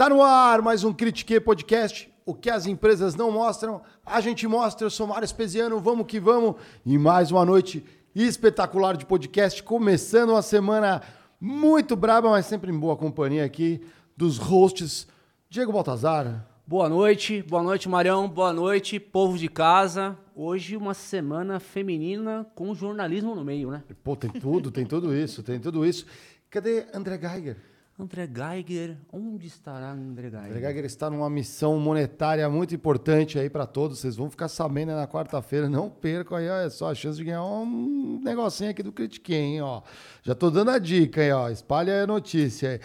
Tá no ar mais um Critique Podcast. O que as empresas não mostram, a gente mostra. Eu sou Mário Espesiano, vamos que vamos. E mais uma noite espetacular de podcast, começando uma semana muito braba, mas sempre em boa companhia aqui dos hosts. Diego Baltazar. Boa noite, boa noite, Marião, boa noite, povo de casa. Hoje uma semana feminina com jornalismo no meio, né? Pô, tem tudo, tem tudo isso, tem tudo isso. Cadê André Geiger? André Geiger, onde estará André Geiger? André Geiger está numa missão monetária muito importante aí para todos. Vocês vão ficar sabendo na quarta-feira. Não percam aí, olha só, a chance de ganhar um negocinho aqui do Critique, hein, ó. Já tô dando a dica aí, ó. Espalha a notícia aí.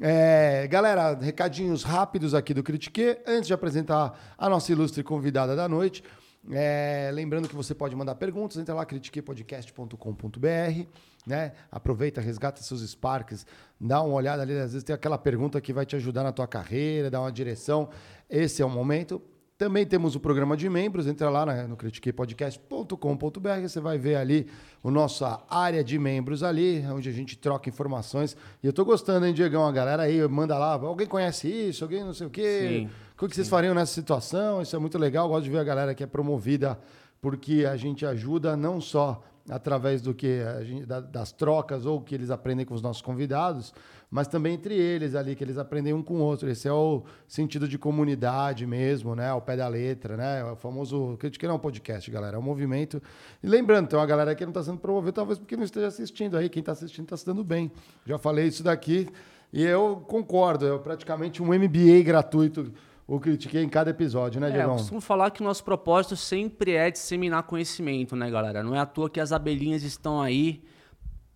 É, galera, recadinhos rápidos aqui do Critique. Antes de apresentar a nossa ilustre convidada da noite, é, lembrando que você pode mandar perguntas, entra lá, critiquepodcast.com.br, né? Aproveita, resgata seus Sparks, dá uma olhada ali, às vezes tem aquela pergunta que vai te ajudar na tua carreira, dar uma direção. Esse é o momento. Também temos o programa de membros, entra lá na- no critiquepodcast.com.br, você vai ver ali a nossa área de membros ali, onde a gente troca informações. E eu tô gostando, hein, Diegão? A galera aí manda lá, alguém conhece isso, alguém não sei o quê. Sim. O que vocês fariam nessa situação? Isso é muito legal. Gosto de ver a galera que é promovida, porque a gente ajuda não só através do que gente- da- das trocas ou que eles aprendem com os nossos convidados, mas também entre eles ali, que eles aprendem um com o outro. Esse é o sentido de comunidade mesmo, né? Ao pé da letra, né? É O famoso. Critique não é um podcast, galera, é um movimento. E lembrando, tem uma galera que não está sendo promovida, talvez porque não esteja assistindo aí. Quem está assistindo está se dando bem. Já falei isso daqui. E eu concordo, é praticamente um MBA gratuito o critiquei em cada episódio, né, É, eu costumo falar que o nosso propósito sempre é disseminar conhecimento, né, galera? Não é à toa que as abelhinhas estão aí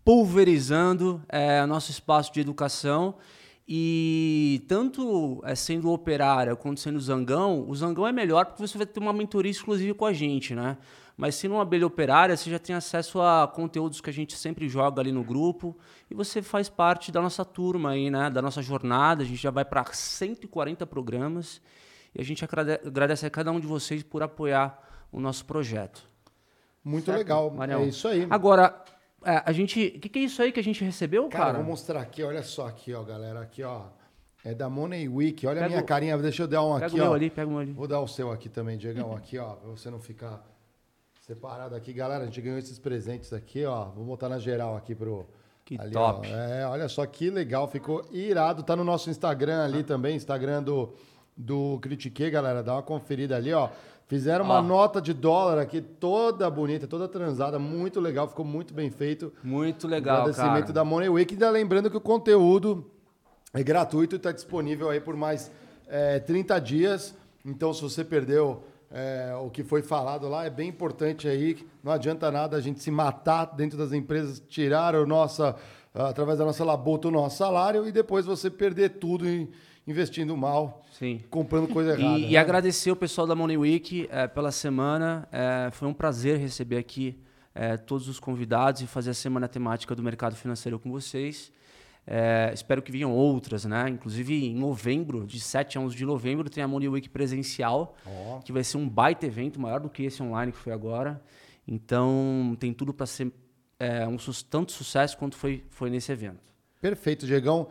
pulverizando é, nosso espaço de educação. E tanto é, sendo operária quanto sendo zangão, o zangão é melhor porque você vai ter uma mentoria exclusiva com a gente, né? Mas sendo uma abelha operária, você já tem acesso a conteúdos que a gente sempre joga ali no grupo e você faz parte da nossa turma aí, né? Da nossa jornada. A gente já vai para 140 programas e a gente agrade- agradece a cada um de vocês por apoiar o nosso projeto. Muito Certo, legal. Marião? É isso aí. Agora, é, a gente. O que, que é isso aí que a gente recebeu, Cara, cara? vou mostrar aqui, olha só aqui, ó, galera. Aqui, ó. É da Money Week. Olha a minha o- carinha. Deixa eu dar um Pega aqui, o meu ó. ali, pega o meu ali. Vou dar o seu aqui também, Diegão. Aqui, ó, pra você não ficar separado aqui. Galera, a gente ganhou esses presentes aqui, ó. Vou botar na geral aqui pro... Que ali, top. ó. É, olha só que legal. Ficou irado. Tá no nosso Instagram ali também. Instagram do, do Critique, galera. Dá uma conferida ali, ó. Fizeram uma nota de dólar aqui, toda bonita, toda transada. Muito legal. Ficou muito bem feito. Muito legal, Agradecimento cara. da Money Week. Ainda lembrando que o conteúdo é gratuito e está disponível aí por mais é, 30 dias. Então, se você perdeu é, o que foi falado lá, é bem importante aí. Não adianta nada a gente se matar dentro das empresas, tirar o nossa, através da nossa labuta o nosso salário e depois você perder tudo em- investindo mal, Sim. comprando coisa errada. E, e né? agradecer o pessoal da Money Week eh, pela semana. Eh, foi um prazer receber aqui eh, todos os convidados e fazer a semana temática do mercado financeiro com vocês. Eh, espero que venham outras, né? Inclusive em novembro, de 7 a 11 de novembro, tem a Money Week presencial, Ó. que vai ser um baita evento, maior do que esse online que foi agora. Então tem tudo para ser eh, um tanto sucesso quanto foi, foi nesse evento. Perfeito, Diegão.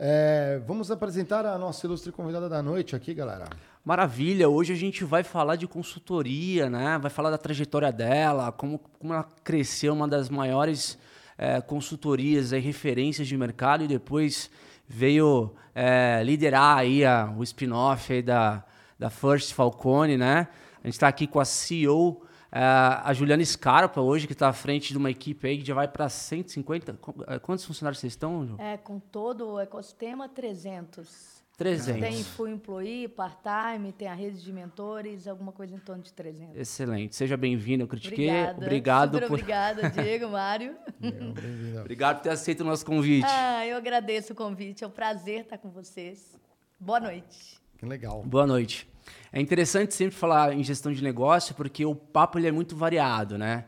É, vamos apresentar a nossa ilustre convidada da noite aqui, galera. Maravilha, hoje a gente vai falar de consultoria, né? Vai falar da trajetória dela, como, como ela cresceu, uma das maiores eh, consultorias e referências de mercado e depois veio eh, liderar aí a- o spin-off da, da First Falcone, né? A gente está aqui com a CEO, eh, a Juliana Scarpa, hoje, que está à frente de uma equipe aí que já vai para 150. Qu- eh, Quantos funcionários vocês estão, Ju? É, com todo o ecossistema, 300. 300. Tem full employee, part-time, tem a rede de mentores, alguma coisa em torno de 300. Excelente. Seja bem-vindo, eu critiquei. Obrigada. Obrigado Super por obrigada, Diego, Mário. Obrigado por ter aceito o nosso convite. Ah, eu agradeço o convite, é um prazer estar com vocês. Boa noite. Que legal. Boa noite. É interessante sempre falar em gestão de negócio porque o papo ele é muito variado, né?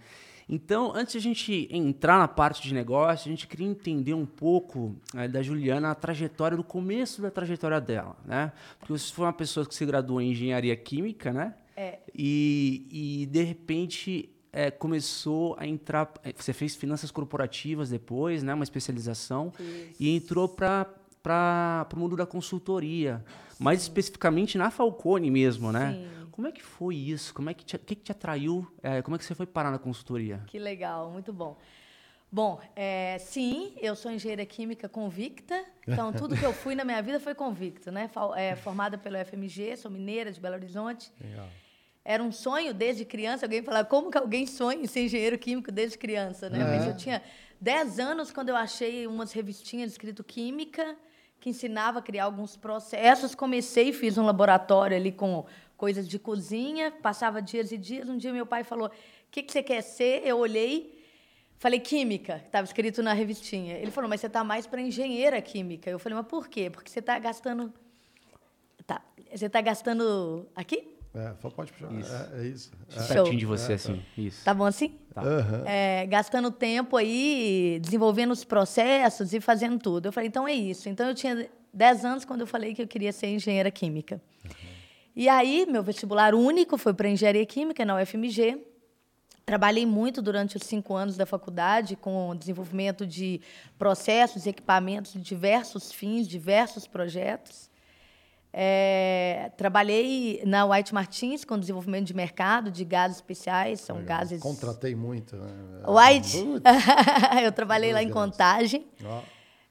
Então, antes de a gente entrar na parte de negócio, a gente queria entender um pouco é, da Juliana a trajetória, do começo da trajetória dela, né? Porque você foi uma pessoa que se graduou em engenharia química, né? É. E, e de repente é, começou a entrar. é, Você fez finanças corporativas depois, né? Uma especialização e entrou para para o mundo da consultoria, mais especificamente na Falcone mesmo, né? Sim. Como é que foi isso? Como é que te, o que, que te atraiu? É, como é que você foi parar na consultoria? Que legal, muito bom. Bom, é, sim, eu sou engenheira química convicta, então tudo que eu fui na minha vida foi convicto, né? É, formada pelo FMG, sou mineira de Belo Horizonte. Legal. Era um sonho desde criança, alguém falar, como que alguém sonha em ser engenheiro químico desde criança, né? Mas eu tinha 10 anos quando eu achei umas revistinhas escrito química, que ensinava a criar alguns processos. Comecei e fiz um laboratório ali com coisas de cozinha, passava dias e dias. Um dia meu pai falou, o que, que você quer ser? Eu olhei, falei química, estava escrito na revistinha. Ele falou, mas você está mais para engenheira química. Eu falei, mas por quê? Porque você está gastando... Tá, você está gastando... Aqui? É, só pode puxar. É, é isso. É. Pertinho de você, assim. Isso. Tá bom assim? Tá. Aham. É, gastando tempo aí, desenvolvendo os processos e fazendo tudo. Eu falei, então é isso. Então eu tinha 10 anos quando eu falei que eu queria ser engenheira química. E aí, meu vestibular único foi para engenharia química na UFMG. Trabalhei muito durante os cinco anos da faculdade com o desenvolvimento de processos e equipamentos de diversos fins, diversos projetos. É, trabalhei na White Martins com desenvolvimento de mercado de gases especiais, são gases. Contratei muito. Né? White, eu trabalhei lá em Contagem. ó.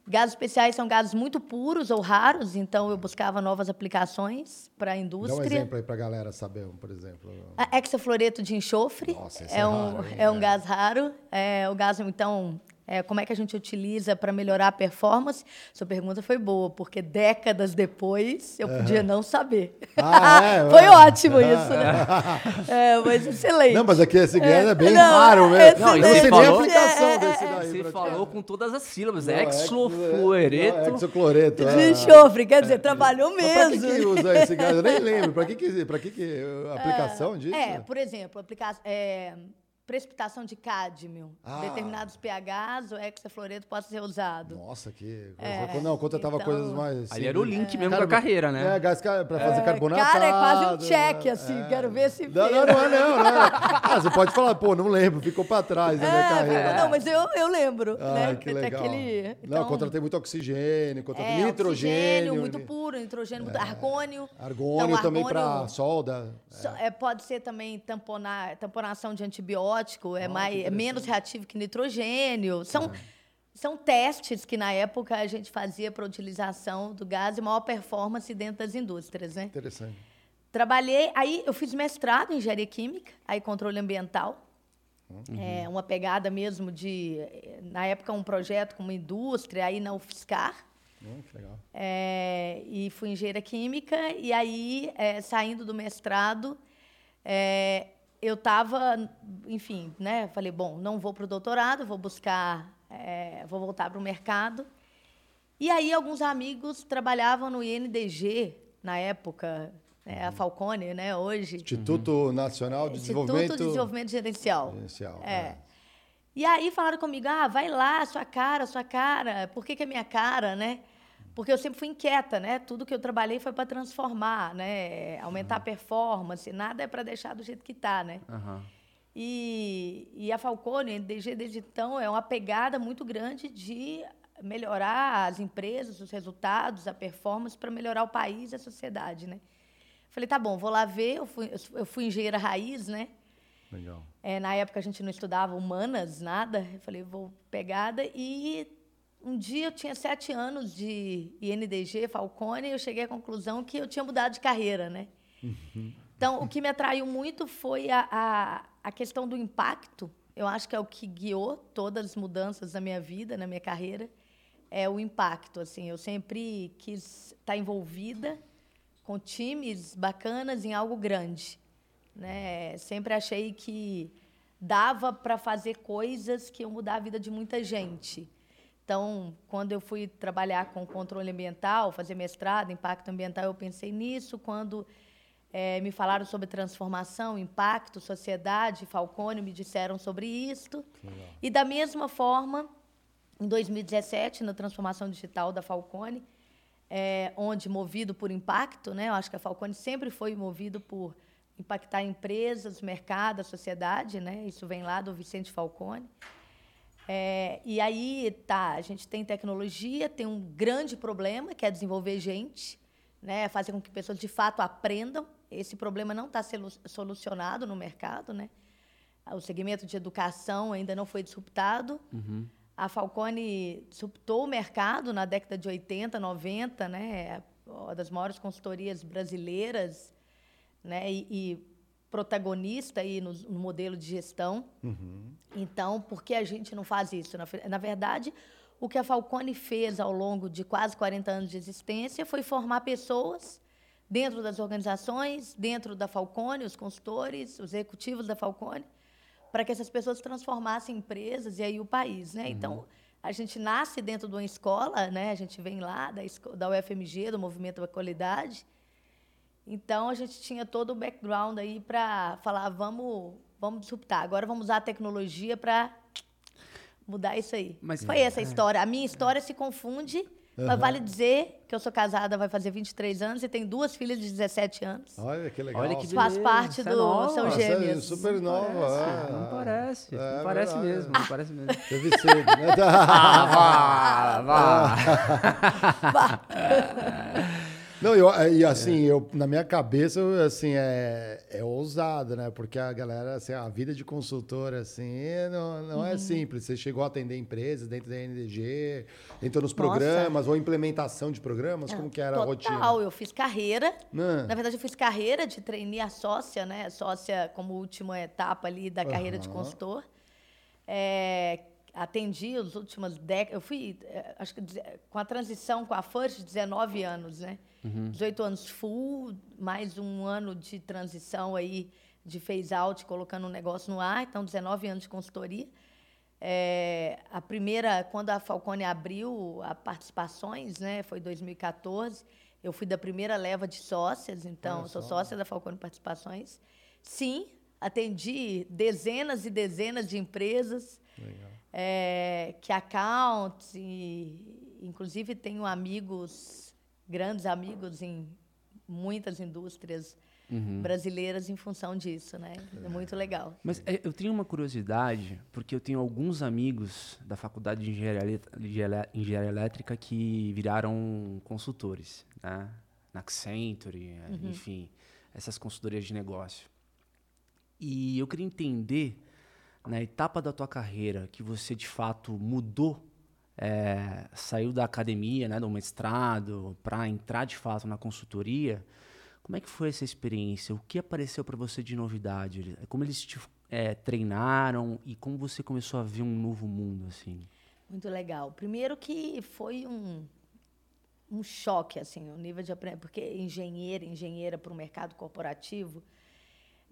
Gases especiais são gases muito puros ou raros, então eu buscava novas aplicações para a Dá um indústria. exemplo aí pra galera saber, por exemplo. A hexafluoreto de enxofre Nossa, é, é um, raro, hein? é um É. gás raro. É, o gás, então, é, como é que a gente utiliza para melhorar a performance? Sua pergunta foi boa, porque décadas depois eu podia não saber. Ah, é? foi É. ótimo isso, né? É, mas excelente. Não, mas aqui esse gás é, bem não, raro mesmo. Não, não você nem a falou- aplicação É, é, desse é. daí. Você falou com todas as sílabas. Não, É exofluoreto. Não, Hexafluoreto. De é. enxofre, quer dizer, trabalhou Mas pra que, mesmo. que usa esse gás? Eu nem lembro. Pra que, que, pra que, que a aplicação disso? É, por exemplo, aplica é, precipitação de cádmio. Ah. Determinados pHs, o hexafluoreto pode ser usado. Nossa, que coisa. não, quando eu tava então- coisas mais. Ali era o link mesmo Cara, da carreira, né? É, gás pra fazer carbonatado. Cara, é quase um check, né? assim. Quero ver se Não, não, não é não, não é. Ah, você pode falar, pô, não lembro, ficou pra trás na minha É, carreira. Não, mas eu, eu lembro. Ah, né? que legal. Daquele, Não, então, contratei muito oxigênio, contratei é, nitrogênio. oxigênio, muito ni- puro, nitrogênio, muito argônio. Argônio Então, também pra argônio- solda. So- é, pode ser também tamponar, tamponação de antibiótico, é, Ah, mais, é menos reativo que nitrogênio. São, são testes que na época a gente fazia para utilização do gás e maior performance dentro das indústrias, né? Interessante. Trabalhei, aí eu fiz mestrado em engenharia química, aí controle ambiental. É, uma pegada mesmo de, na época, um projeto com uma indústria, aí na UFSCar. Hum. É, e fui engenheira química, e aí, é, saindo do mestrado, é, eu estava, enfim, né? Falei, bom, não vou para o doutorado, vou buscar, é, vou voltar para o mercado. E aí, alguns amigos trabalhavam no INDG, na época, né, a Falcone, né? Hoje. Instituto Nacional de Instituto Desenvolvimento... de Desenvolvimento Gerencial. Gerencial, É. é. E aí falaram comigo, ah, vai lá, sua cara, sua cara. Por que, que é minha cara, né? Porque eu sempre fui inquieta, né? Tudo que eu trabalhei foi para transformar, né? Aumentar a performance, nada é para deixar do jeito que está, né? Aham. E, e a Falcone, a NDG, desde então, é uma pegada muito grande de melhorar as empresas, os resultados, a performance, para melhorar o país e a sociedade, né? Falei, tá bom, vou lá ver. Eu fui, eu fui engenheira raiz, né? Legal. É, na época a gente não estudava humanas, nada. Eu falei, vou pegada. E um dia eu tinha sete anos de INDG, Falcone, e eu cheguei à conclusão que eu tinha mudado de carreira, né? Então, o que me atraiu muito foi a, a, a questão do impacto. Eu acho que é o que guiou todas as mudanças da minha vida, na minha carreira, é o impacto. Assim, eu sempre quis estar envolvida com times bacanas em algo grande, né? Sempre achei que dava para fazer coisas que iam mudar a vida de muita gente. Então, quando eu fui trabalhar com controle ambiental, fazer mestrado, impacto ambiental, eu pensei nisso. Quando é, me falaram sobre transformação, impacto, sociedade, Falcone me disseram sobre isto. E da mesma forma, em 2017, na transformação digital da Falcone, é, onde movido por impacto, né? Eu acho que a Falcone sempre foi movido por impactar empresas, mercado, a sociedade, né? Isso vem lá do Vicente Falcone. É, e aí, tá, a gente tem tecnologia, tem um grande problema, que é desenvolver gente, né? Fazer com que pessoas de fato aprendam. Esse problema não está solucionado no mercado, né? O segmento de educação ainda não foi disruptado. Uhum. A Falcone disruptou o mercado na década de 80, 90, né? Uma das maiores consultorias brasileiras, né? E, e protagonista aí no, no, modelo de gestão. Uhum. Então, por que a gente não faz isso? Na, na verdade, o que a Falcone fez ao longo de quase 40 anos de existência foi formar pessoas dentro das organizações, dentro da Falcone, os consultores, os executivos da Falcone, para que essas pessoas transformassem empresas e aí o país, né? Uhum. Então, a gente nasce dentro de uma escola, né? A gente vem lá da, da UFMG, do Movimento da Qualidade. Então, a gente tinha todo o background aí para falar, vamos, vamos disruptar. Agora vamos usar a tecnologia para mudar isso aí. Mas, Foi essa a é. história. A minha história se confunde Uhum. Mas vale dizer que eu sou casada, vai fazer 23 anos e tenho duas filhas de 17 anos. Olha que legal. Olha que Faz parte do. É são gêmeas. super nova. É. Não parece. É, não parece verdade. mesmo. Não parece mesmo. Teve cedo, né? ah, vá, vá. vá. Não, eu, e assim, é. eu, na minha cabeça, assim, é, é ousado, né? Porque a galera, assim, a vida de consultor, assim, não, não é uhum. é simples. Você chegou a atender empresas dentro da NDG, entrou nos programas, Nossa. ou implementação de programas, como que era Total, a rotina? Total, eu fiz carreira. Na verdade, eu fiz carreira de trainee a sócia, né? Sócia como última etapa ali da carreira uhum. de consultor. É, atendi as últimas décadas. Eu fui, eh, acho que com a transição com a First, 19 anos, né? Uhum. 18 anos full, mais um ano de transição aí de phase out, colocando um negócio no ar. Então, 19 anos de consultoria. É, a primeira, quando a Falcone abriu a participações, né? Foi 2014. Eu fui da primeira leva de sócias, então, sou sócia da Falcone Participações. Sim, atendi dezenas e dezenas de empresas. É, que accounts, e, inclusive tenho amigos, grandes amigos em muitas indústrias uhum. brasileiras em função disso, né? É muito legal. Mas é, eu tenho uma curiosidade, porque eu tenho alguns amigos da faculdade de engenharia, de engenharia elétrica que viraram consultores, né? Na Accenture, uhum. enfim, essas consultorias de negócio. E eu queria entender na etapa da tua carreira que você de fato mudou, é, saiu da academia, né, do mestrado, para entrar de fato na consultoria, como é que foi essa experiência? O que apareceu para você de novidade? Como eles te é, treinaram e como você começou a ver um novo mundo assim? Muito legal. Primeiro que foi um, um choque assim, o nível de aprendizagem, porque engenheira, engenheira para o mercado corporativo,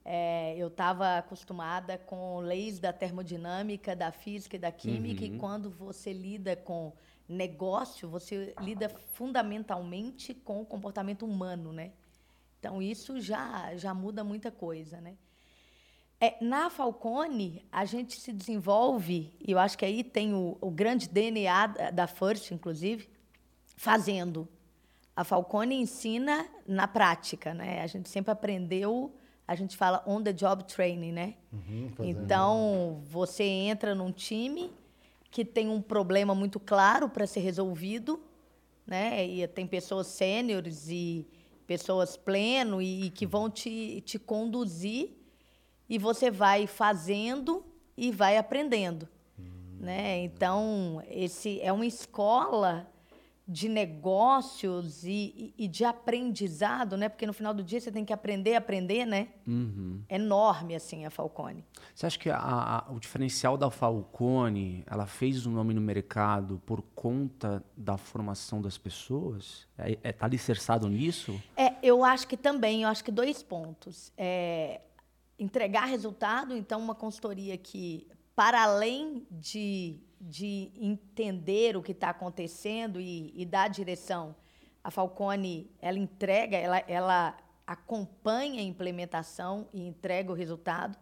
é, eu estava acostumada com leis da termodinâmica, da física e da química, uhum. e quando você lida com negócio, você lida fundamentalmente com o comportamento humano, né? Então isso já já muda muita coisa, né? É, na Falcone, a gente se desenvolve, e eu acho que aí tem o, o grande DNA da, da First, inclusive, fazendo. A Falcone ensina na prática, né? A gente sempre aprendeu a gente fala on the job training, né? Uhum, então, você entra num time que tem um problema muito claro para ser resolvido, né? E tem pessoas sêniores e pessoas pleno e, e que vão te, te conduzir e você vai fazendo e vai aprendendo, uhum. né? Então, esse é uma escola de negócios e, e, de aprendizado, né? Porque no final do dia você tem que aprender a aprender, né? Uhum. Enorme, assim, a Falcone. Você acha que a, a, o diferencial da Falcone, ela fez um nome no mercado por conta da formação das pessoas? É, é, tá alicerçado nisso? É, eu acho que também. Eu acho que dois pontos. É, entregar resultado, então uma consultoria que para além de, de entender o que está acontecendo e, e dar direção, a Falcone ela entrega, ela, ela acompanha a implementação e entrega o resultado.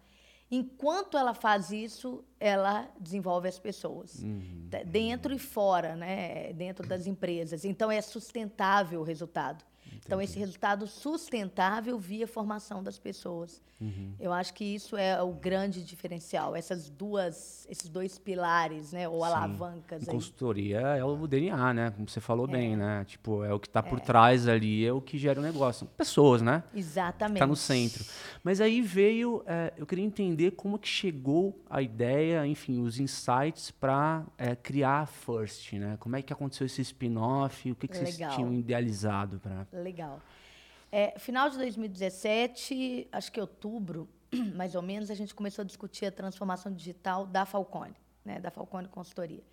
Enquanto ela faz isso, ela desenvolve as pessoas, uhum. dentro e fora, né? dentro das empresas. Então, é sustentável o resultado. Então, esse resultado sustentável via formação das pessoas. Uhum. Eu acho que isso é o grande diferencial, essas duas, esses dois pilares, né, ou Sim. alavancas. Aí. Consultoria é o DNA, né, como você falou é. bem, né, tipo é o que está por é. trás ali, é o que gera o negócio, pessoas, né? Exatamente. Está no centro. Mas aí veio, é, eu queria entender como que chegou a ideia, enfim, os insights para é, criar a First, né? Como é que aconteceu esse spin-off? O que, que vocês tinham idealizado para? Legal. É, final de 2017, acho que outubro, mais ou menos, a gente começou a discutir a transformação digital da Falcone, né, da Falcone Consultoria.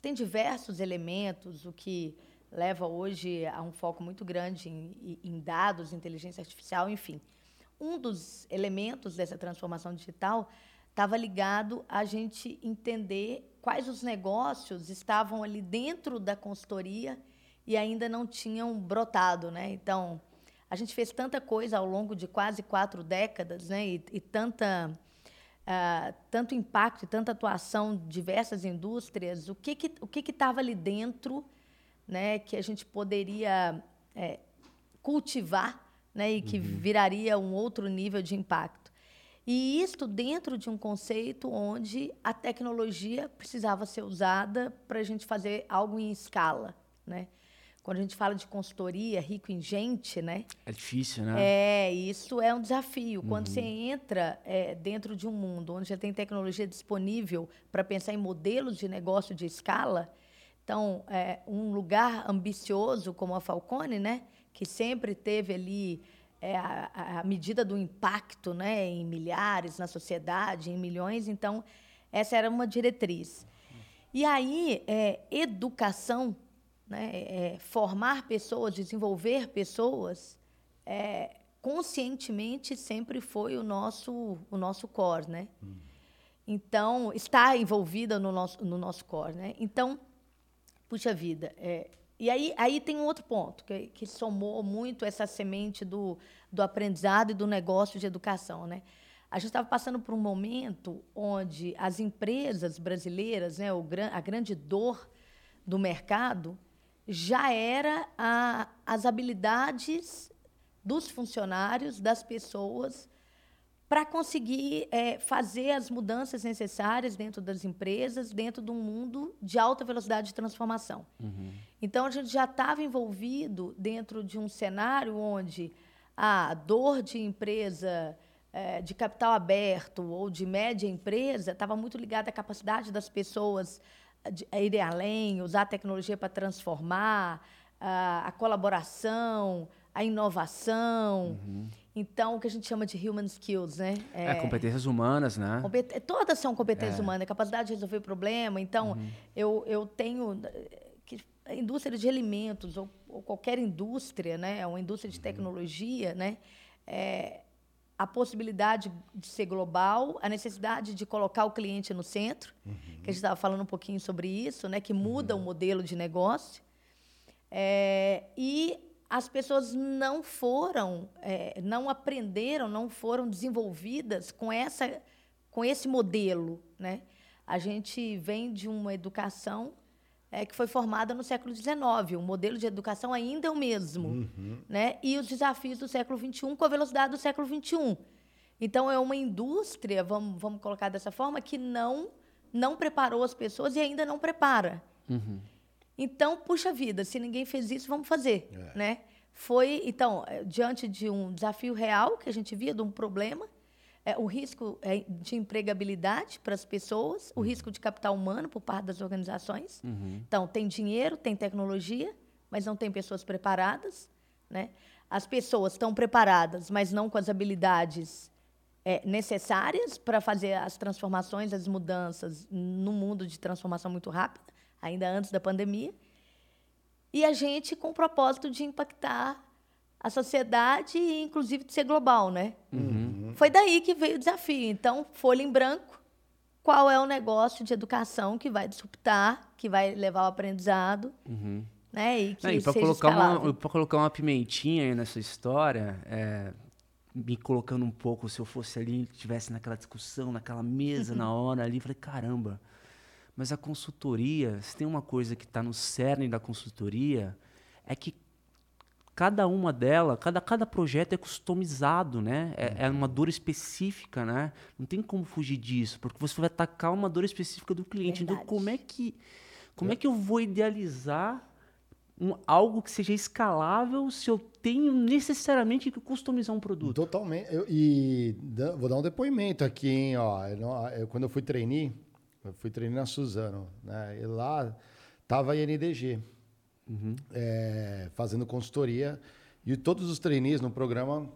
Tem diversos elementos, o que leva hoje a um foco muito grande em, em dados, inteligência artificial, enfim. Um dos elementos dessa transformação digital estava ligado a gente entender quais os negócios estavam ali dentro da consultoria e ainda não tinham brotado, né? Então, a gente fez tanta coisa ao longo de quase quatro décadas, né? E, e tanta, uh, tanto impacto e tanta atuação em diversas indústrias. O que que o que estava ali dentro, né? Que a gente poderia é, cultivar, né? E que uhum. viraria um outro nível de impacto. E isto dentro de um conceito onde a tecnologia precisava ser usada para a gente fazer algo em escala, né? Quando a gente fala de consultoria, rico em gente, né? É difícil, né? É, isso é um desafio. Uhum. Quando você entra é, dentro de um mundo onde já tem tecnologia disponível para pensar em modelos de negócio de escala, então, é, um lugar ambicioso como a Falcone, né? Que sempre teve ali é, a, a medida do impacto, né? Em milhares na sociedade, em milhões. Então, essa era uma diretriz. E aí, é, educação né, é, formar pessoas, desenvolver pessoas, é, conscientemente sempre foi o nosso, o nosso core, né? Hum. Então, está envolvida no nosso, no nosso core, né? Então, puxa vida, é, e aí, aí tem um outro ponto que, que somou muito essa semente do, do aprendizado e do negócio de educação, né? A gente estava passando por um momento onde as empresas brasileiras, né, o, a grande dor do mercado já era a, as habilidades dos funcionários, das pessoas, para conseguir é, fazer as mudanças necessárias dentro das empresas, dentro de um mundo de alta velocidade de transformação. Uhum. Então, a gente já estava envolvido dentro de um cenário onde a dor de empresa é, de capital aberto ou de média empresa estava muito ligada à capacidade das pessoas ir além, usar a tecnologia para transformar, a, a, colaboração, a inovação. Uhum. Então, o que a gente chama de human skills, né? É, é competências humanas, né? Compet todas são competências é. humanas, capacidade de resolver problema. Então, uhum. eu, eu tenho que a indústria de alimentos ou, ou, qualquer indústria, né? Uma indústria de uhum. tecnologia, né? É, a possibilidade de ser global, a necessidade de colocar o cliente no centro, uhum. que a gente estava falando um pouquinho sobre isso, né, que muda uhum. o modelo de negócio. É, e as pessoas não foram, é, não aprenderam, não foram desenvolvidas com, essa, com esse modelo. Né? A gente vem de uma educação é, que foi formada no século XIX. O modelo de educação ainda é o mesmo. Uhum. Né? E os desafios do século XXI com a velocidade do século XXI. Então, é uma indústria, vamos, vamos colocar dessa forma, que não, não preparou as pessoas e ainda não prepara. Uhum. Então, puxa vida, se ninguém fez isso, vamos fazer. É. Né? Foi, então, é, diante de um desafio real que a gente via, de um problema, é, o risco é, de empregabilidade para as pessoas, o uhum. risco de capital humano por parte das organizações. Uhum. Então, tem dinheiro, tem tecnologia, mas não tem pessoas preparadas. Né? As pessoas estão preparadas, mas não com as habilidades é, necessárias para fazer as transformações, as mudanças no mundo de transformação muito rápida, ainda antes da pandemia. E a gente com o propósito de impactar a sociedade e, inclusive, de ser global, né? Uhum. Foi daí que veio o desafio. Então, folha em branco, qual é o negócio de educação que vai disruptar, que vai levar ao aprendizado, né? E que Não, e para seja colocar, uma, pra colocar uma pimentinha aí nessa história, é, me colocando um pouco, se eu fosse ali, estivesse naquela discussão, naquela mesa, na hora ali, falei, caramba, mas a consultoria, se tem uma coisa que está no cerne da consultoria, é que cada uma dela, cada, cada projeto é customizado, né? É, é uma dor específica, né? Não tem como fugir disso, porque você vai atacar uma dor específica do cliente. Então, Verdade. como é que, como é que eu vou idealizar um- algo que seja escalável se eu tenho necessariamente que customizar um produto? Totalmente. Eu- e vou dar um depoimento aqui, hein? Ó, eu não- eu- quando eu fui trainee, eu fui trainee na Suzano, né? E lá tava a INDG, é, fazendo consultoria. E todos os trainees no programa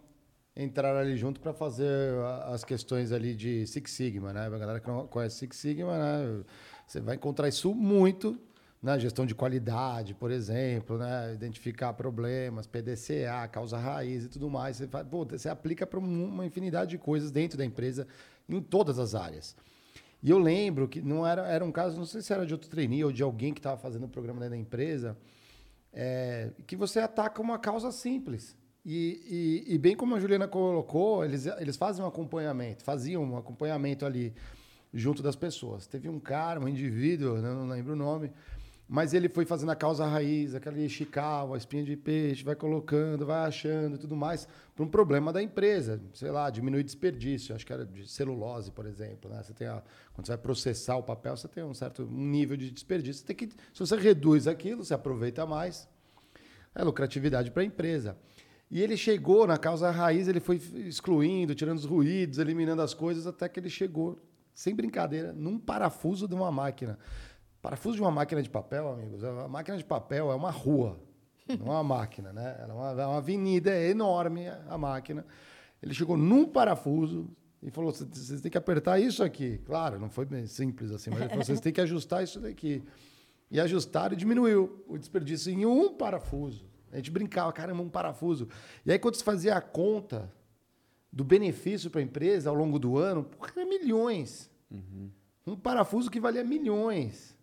entraram ali junto para fazer as questões ali de Six Sigma, né? A galera que não conhece Six Sigma, né? Você vai encontrar isso muito na gestão de qualidade, por exemplo, né? Identificar problemas, PDCA, causa raiz e tudo mais. Você, faz, pô, você aplica para uma infinidade de coisas dentro da empresa, em todas as áreas. E eu lembro que não era, era um caso, não sei se era de outro trainee ou de alguém que estava fazendo o programa dentro da empresa, é, que você ataca uma causa simples. E, e- e bem como a Juliana colocou, eles, eles fazem um acompanhamento, faziam um acompanhamento ali junto das pessoas. Teve um cara, um indivíduo, não lembro o nome, mas ele foi fazendo a causa raiz, aquele chical, a espinha de peixe, vai colocando, vai achando e tudo mais, para um problema da empresa. Sei lá, diminuir desperdício. Acho que era de celulose, por exemplo. Né? Você tem a- quando você vai processar o papel, você tem um certo nível de desperdício. Você tem que, se você reduz aquilo, você aproveita mais. É lucratividade para a empresa. E ele chegou na causa raiz, ele foi excluindo, tirando os ruídos, eliminando as coisas, até que ele chegou, sem brincadeira, num parafuso de uma máquina. Parafuso de uma máquina de papel, amigos, a máquina de papel é uma rua, não é uma máquina, né? Ela é uma, é uma avenida, é enorme a máquina. Ele chegou num parafuso e falou: "Cê- vocês têm que apertar isso aqui. Claro, não foi bem simples assim, mas ele falou: vocês têm que ajustar isso daqui. E ajustaram e diminuiu o desperdício em um parafuso. A gente brincava, caramba, um parafuso. E aí, quando se fazia a conta do benefício para a empresa ao longo do ano, porra, era milhões. Um parafuso que valia milhões.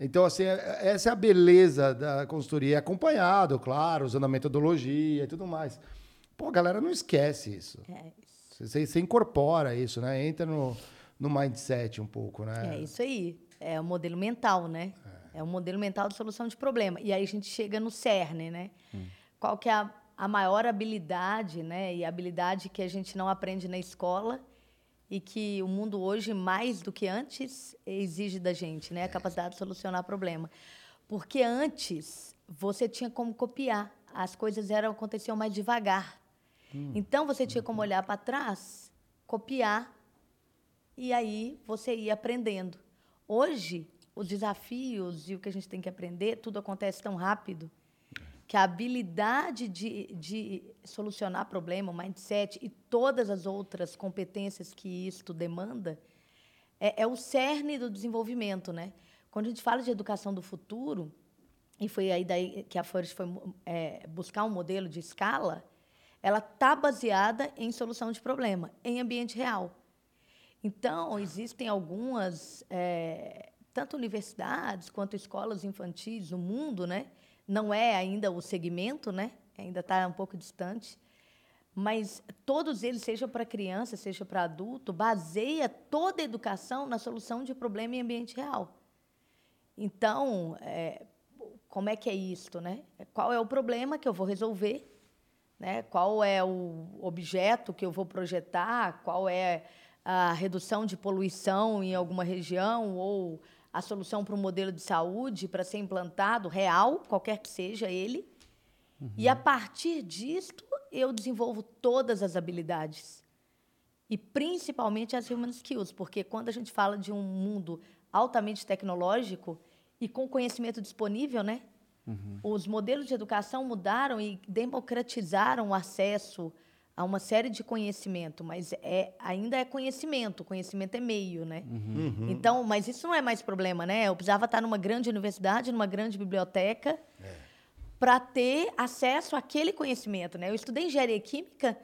Então, assim, é- essa é a beleza da consultoria. É acompanhado, claro, usando a metodologia e tudo mais. Pô, a galera não esquece isso. É isso. Você, você incorpora isso, né? Entra no, no mindset um pouco, né? É isso aí. É o modelo mental, né? É o modelo mental de solução de problema. E aí a gente chega no cerne, né? Qual que é a, a maior habilidade, né? E a habilidade que a gente não aprende na escola e que o mundo hoje, mais do que antes, exige da gente, né? A capacidade de solucionar problema. Porque antes, você tinha como copiar. As coisas eram aconteciam mais devagar. Então, você tinha como olhar para trás, copiar e aí você ia aprendendo. Hoje, os desafios e o que a gente tem que aprender, tudo acontece tão rápido que a habilidade de, de solucionar problema, o mindset e todas as outras competências que isto demanda é, é o cerne do desenvolvimento, né? Quando a gente fala de educação do futuro, e foi aí daí que a Forest foi é, buscar um modelo de escala, ela está baseada em solução de problema, em ambiente real. Então, existem algumas, é, tanto universidades quanto escolas infantis no mundo, né? Não é ainda o segmento, né? ainda está um pouco distante, mas todos eles, seja para criança, seja para adulto, baseia toda a educação na solução de problema em ambiente real. Então, é, como é que é isto, né? Qual é o problema que eu vou resolver? Né? Qual é o objeto que eu vou projetar? Qual é a redução de poluição em alguma região ou a solução para um modelo de saúde para ser implantado real, qualquer que seja ele? E a partir disto, eu desenvolvo todas as habilidades. E principalmente as human skills, porque quando a gente fala de um mundo altamente tecnológico e com conhecimento disponível, né? Os modelos de educação mudaram e democratizaram o acesso a uma série de conhecimento, mas é, ainda é conhecimento, conhecimento é meio, né? Então, mas isso não é mais problema, né? Eu precisava estar numa grande universidade, numa grande biblioteca, para ter acesso àquele conhecimento, né? Eu estudei engenharia química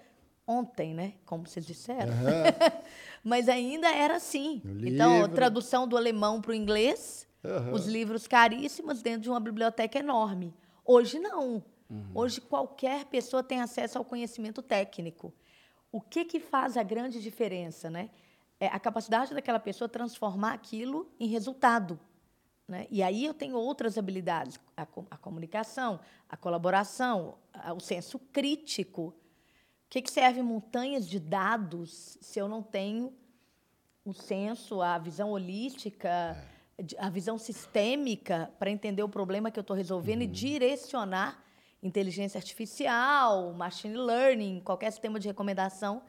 ontem, né? Como vocês disseram. Mas ainda era assim. No Então, livro. tradução do alemão para o inglês, os livros caríssimos dentro de uma biblioteca enorme. Hoje não. Hoje qualquer pessoa tem acesso ao conhecimento técnico. O que que faz a grande diferença, né? É a capacidade daquela pessoa transformar aquilo em resultado. Né? E aí eu tenho outras habilidades, a, a comunicação, a colaboração, a- o senso crítico. O que, que serve montanhas de dados se eu não tenho o senso, a visão holística, de- a visão sistêmica para entender o problema que eu estou resolvendo e direcionar inteligência artificial, machine learning, qualquer sistema de recomendação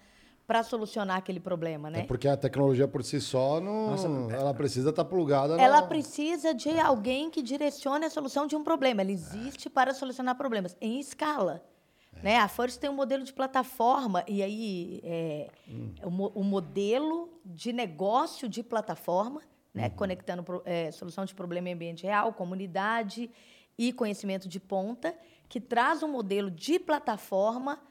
para solucionar aquele problema, né? É porque a tecnologia por si só, não, ela precisa estar plugada. Ela na- precisa de alguém que direcione a solução de um problema. Ela existe para solucionar problemas em escala. Né? A First tem um modelo de plataforma, e aí é, o, mo- o modelo de negócio de plataforma, né? conectando pro- é, solução de problema em ambiente real, comunidade e conhecimento de ponta, que traz um modelo de plataforma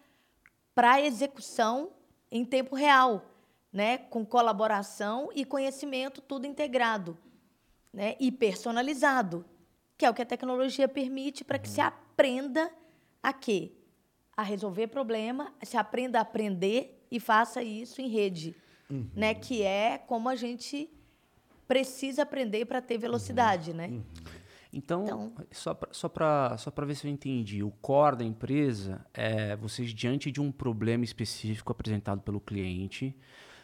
para execução em tempo real, né? com colaboração e conhecimento tudo integrado né? e personalizado, que é o que a tecnologia permite para que se aprenda a quê? A resolver problema, se aprenda a aprender e faça isso em rede, né? Que é como a gente precisa aprender para ter velocidade, né? Então, Então- só para só pra- só pra ver se eu entendi, o core da empresa é vocês, diante de um problema específico apresentado pelo cliente,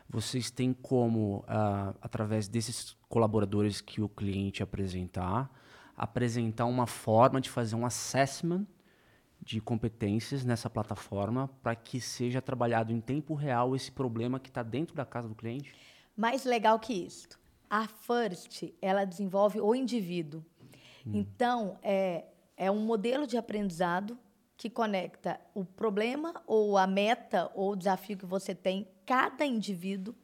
vocês têm como, ah, através desses colaboradores que o cliente apresentar, apresentar uma forma de fazer um assessment de competências nessa plataforma para que seja trabalhado em tempo real esse problema que está dentro da casa do cliente? Mais legal que isso. A First, ela desenvolve o indivíduo. Então, é, é um modelo de aprendizado que conecta o problema ou a meta ou o desafio que você tem, cada indivíduo.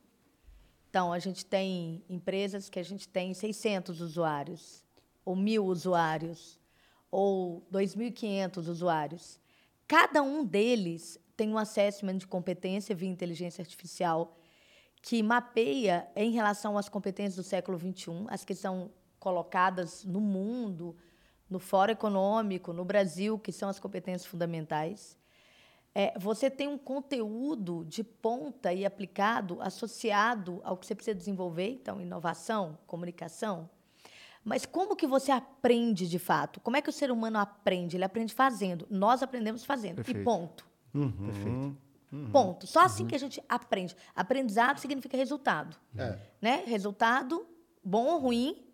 Então, a gente tem empresas que a gente tem 600 usuários, ou mil usuários, ou 2.500 usuários. Cada um deles tem um assessment de competência via inteligência artificial que mapeia em relação às competências do século XXI, as que são colocadas no mundo, no Fórum Econômico, no Brasil, que são as competências fundamentais. É, você tem um conteúdo de ponta e aplicado associado ao que você precisa desenvolver, então, inovação, comunicação. Mas como que você aprende de fato? Como é que o ser humano aprende? Ele aprende fazendo. Nós aprendemos fazendo. Perfeito. E ponto. Perfeito. Ponto. Só assim que a gente aprende. Aprendizado significa resultado. É. Né? Resultado, bom ou ruim,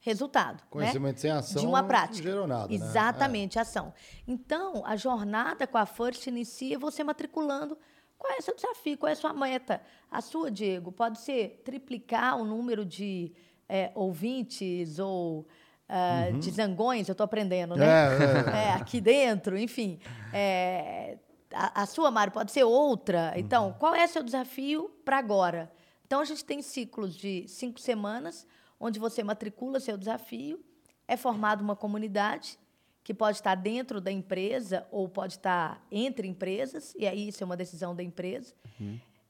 resultado. Conhecimento né? sem ação De uma não prática. gerou nada, né? Exatamente, ação. Então, a jornada com a First inicia você matriculando. Qual é o seu desafio? Qual é a sua meta? A sua, Diego, pode ser triplicar o número de eh, ouvintes ou ah, de zangões, eu estou aprendendo, né? Uhum. É, É, aqui dentro, enfim. É, a, a sua, Mário, pode ser outra. Então, qual é seu desafio para agora? Então, a gente tem ciclos de cinco semanas, onde você matricula seu desafio, é formada uma comunidade que pode estar dentro da empresa ou pode estar entre empresas, e aí isso é uma decisão da empresa.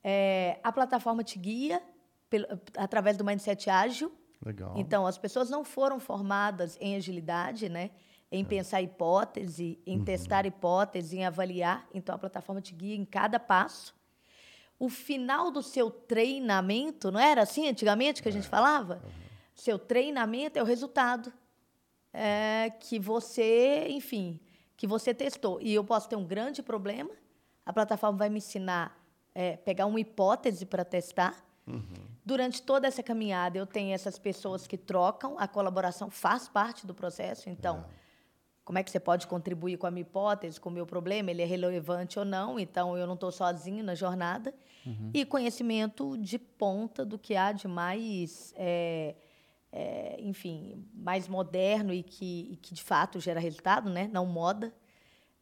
É, a plataforma te guia pelo- através do Mindset Ágil, Legal. então, as pessoas não foram formadas em agilidade, né? em pensar hipótese, em testar hipótese, em avaliar. Então, a plataforma te guia em cada passo. O final do seu treinamento, não era assim antigamente que a gente falava? Seu treinamento é o resultado é, que você, enfim, que você testou. E eu posso ter um grande problema, a plataforma vai me ensinar é, pegar uma hipótese para testar. Durante toda essa caminhada, eu tenho essas pessoas que trocam, a colaboração faz parte do processo. Então, como é que você pode contribuir com a minha hipótese, com o meu problema? Ele é relevante ou não? Então, eu não estou sozinho na jornada. E conhecimento de ponta do que há de mais, é, é, enfim, mais moderno e que, e que, de fato, gera resultado, né? não moda,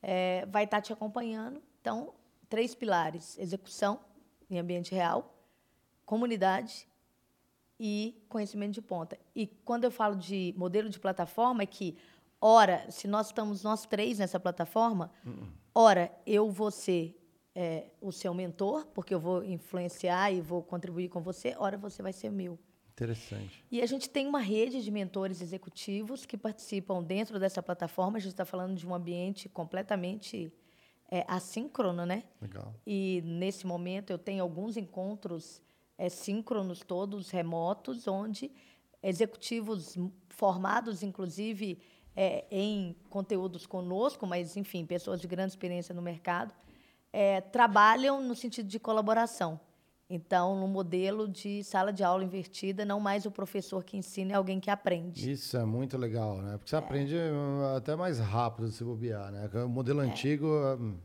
é, vai estar te acompanhando. Então, três pilares: execução em ambiente real, comunidade e conhecimento de ponta. E quando eu falo de modelo de plataforma, é que, ora, se nós estamos nós três nessa plataforma, ora, eu, você, é, o seu mentor, porque eu vou influenciar e vou contribuir com você, ora você vai ser meu. Interessante. E a gente tem uma rede de mentores executivos que participam dentro dessa plataforma. A gente está falando de um ambiente completamente é, assíncrono, né? Legal. E nesse momento eu tenho alguns encontros é, síncronos, todos remotos, onde executivos formados, inclusive, é, em conteúdos conosco, mas, enfim, pessoas de grande experiência no mercado, é, trabalham no sentido de colaboração. Então, no modelo de sala de aula invertida, não mais o professor que ensina, é alguém que aprende. Isso é muito legal, né? Porque você aprende uh, até mais rápido se bobear, né? O modelo antigo. hum,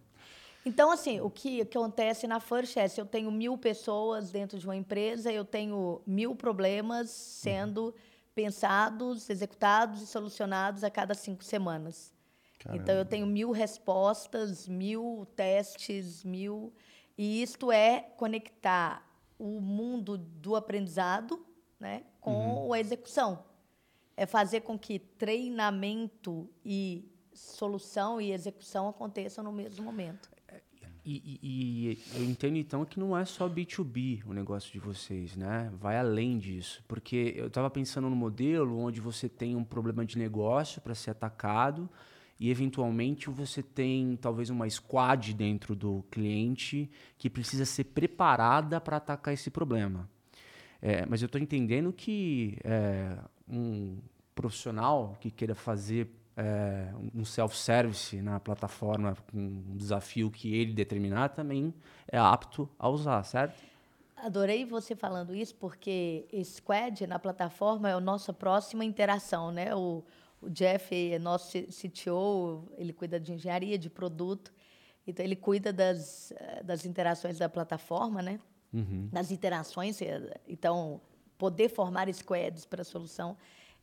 Então, assim, o que acontece na First é, se eu tenho mil pessoas dentro de uma empresa, eu tenho mil problemas sendo pensados, executados e solucionados a cada cinco semanas. Então, eu tenho mil respostas, mil testes, mil... E isto é conectar o mundo do aprendizado né, com a execução. É fazer com que treinamento e solução e execução aconteçam no mesmo momento. E, e- e eu entendo então que não é só B2B o negócio de vocês, né? Vai além disso. Porque eu estava pensando no modelo onde você tem um problema de negócio para ser atacado e eventualmente você tem talvez uma squad dentro do cliente que precisa ser preparada para atacar esse problema. É, mas eu estou entendendo que é, um profissional que queira fazer é, um self-service na plataforma com um desafio que ele determinar também é apto a usar, certo? Adorei você falando isso, porque Squad na plataforma é a nossa próxima interação, né? O, o Jeff é nosso CTO, ele cuida de engenharia, de produto, então ele cuida das, eh, das interações da plataforma, né? Das interações, eh, então poder formar squads para a solução,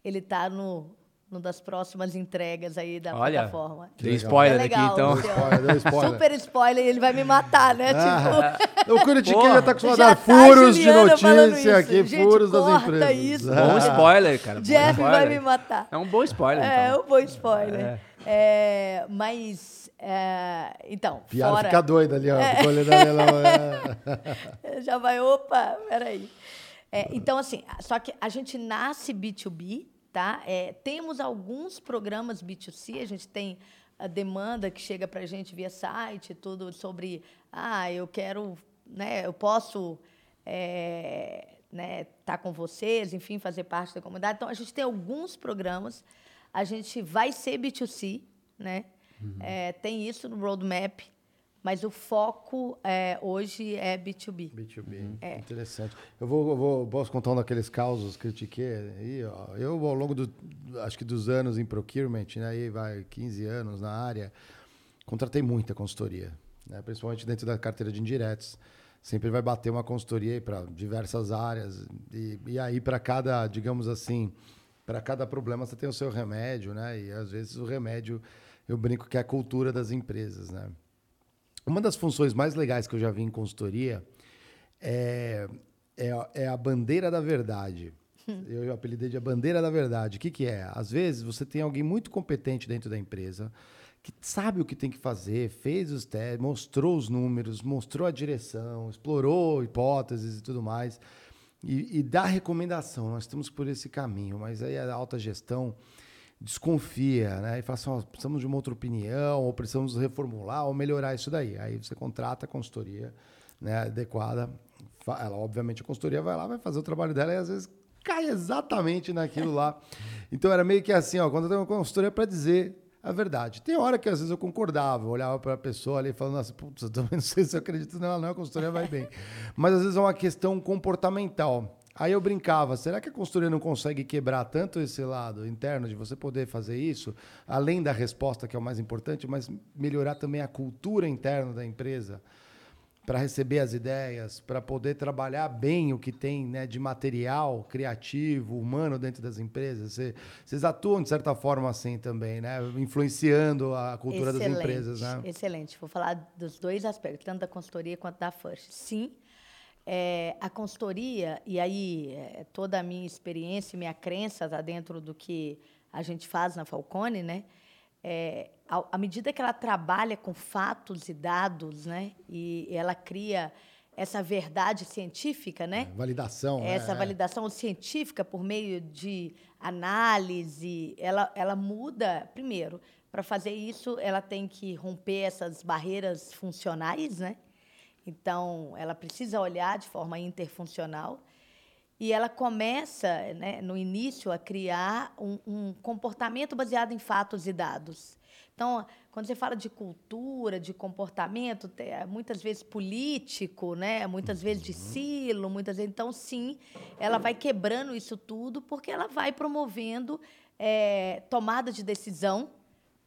ele está no, no das próximas entregas aí da Olha, plataforma. legal. spoiler É aqui legal, então. Luciano. Spoiler, deu spoiler. Super spoiler, ele vai me matar, né? Tipo, O Curitiquinho Porra. já tá acostumado a Já dar tá furos de notícia aqui, Gente, furos das empresas. isso. É. Bom spoiler, cara. bom Jeff vai spoiler. me matar. É um bom spoiler, É, então. um bom spoiler. É, mas, é, então, Piada fora... fica doida ali, ó. Olhando ali, ela- é. Já vai, opa, peraí. É, então, assim, só que a gente nasce B2B, tá? É, temos alguns programas B2C, a gente tem a demanda que chega para a gente via site, tudo sobre, ah, eu quero, né, eu posso é, né, estar com vocês, enfim, fazer parte da comunidade. Então, a gente tem alguns programas, a gente vai ser B2C, né? É, tem isso no roadmap, mas o foco é, hoje é B2B. B2B. É. Interessante. Eu vou, eu vou posso contar um daqueles causos que critiquei aí, ó. Eu ao longo do acho que dos anos em procurement, né, aí vai 15 anos na área, contratei muita consultoria, né, principalmente dentro da carteira de indiretos. Sempre vai bater uma consultoria para diversas áreas e, e aí para cada, digamos assim, para cada problema você tem o seu remédio, né? E às vezes o remédio eu brinco que é a cultura das empresas, né? Uma das funções mais legais que eu já vi em consultoria é, é, a- é a bandeira da verdade. Eu apelidei de a bandeira da verdade. O que, que é? Às vezes você tem alguém muito competente dentro da empresa que sabe o que tem que fazer, fez os testes, mostrou os números, mostrou a direção, explorou hipóteses e tudo mais, e, e dá recomendação. Nós estamos por esse caminho, mas aí a alta gestão desconfia, né? E fala assim, ó, precisamos de uma outra opinião, ou precisamos reformular, ou melhorar isso daí. Aí você contrata a consultoria né, adequada. Ela, obviamente, a consultoria vai lá, vai fazer o trabalho dela e às vezes cai exatamente naquilo lá. Então era meio que assim, ó, quando eu tenho uma consultoria para dizer a verdade. Tem hora que às vezes eu concordava, eu olhava para a pessoa ali falando assim, putz, eu também não sei se eu acredito nela, não, a consultoria vai bem. Mas às vezes é uma questão comportamental. Aí eu brincava, será que a consultoria não consegue quebrar tanto esse lado interno de você poder fazer isso, além da resposta, que é o mais importante, mas melhorar também a cultura interna da empresa? para receber as ideias, para poder trabalhar bem o que tem né, de material criativo, humano dentro das empresas. Cê- Vocês atuam, de certa forma, assim também, né? influenciando a cultura das Excelente, empresas. Né? Excelente. Vou falar dos dois aspectos, tanto da consultoria quanto da First. Sim, é, a consultoria, e aí é, toda a minha experiência e minha crença está dentro do que a gente faz na Falcone, né? é, à medida que ela trabalha com fatos e dados, né, e ela cria essa verdade científica, né? É, validação. Essa né? validação científica por meio de análise, ela, ela muda, primeiro, para fazer isso, ela tem que romper essas barreiras funcionais, né? Então, ela precisa olhar de forma interfuncional e ela começa, né, no início, a criar um, um comportamento baseado em fatos e dados. Então, quando você fala de cultura, de comportamento, muitas vezes político, né? muitas vezes de uhum. silo, muitas vezes. Então, sim, ela vai quebrando isso tudo porque ela vai promovendo é, tomada de decisão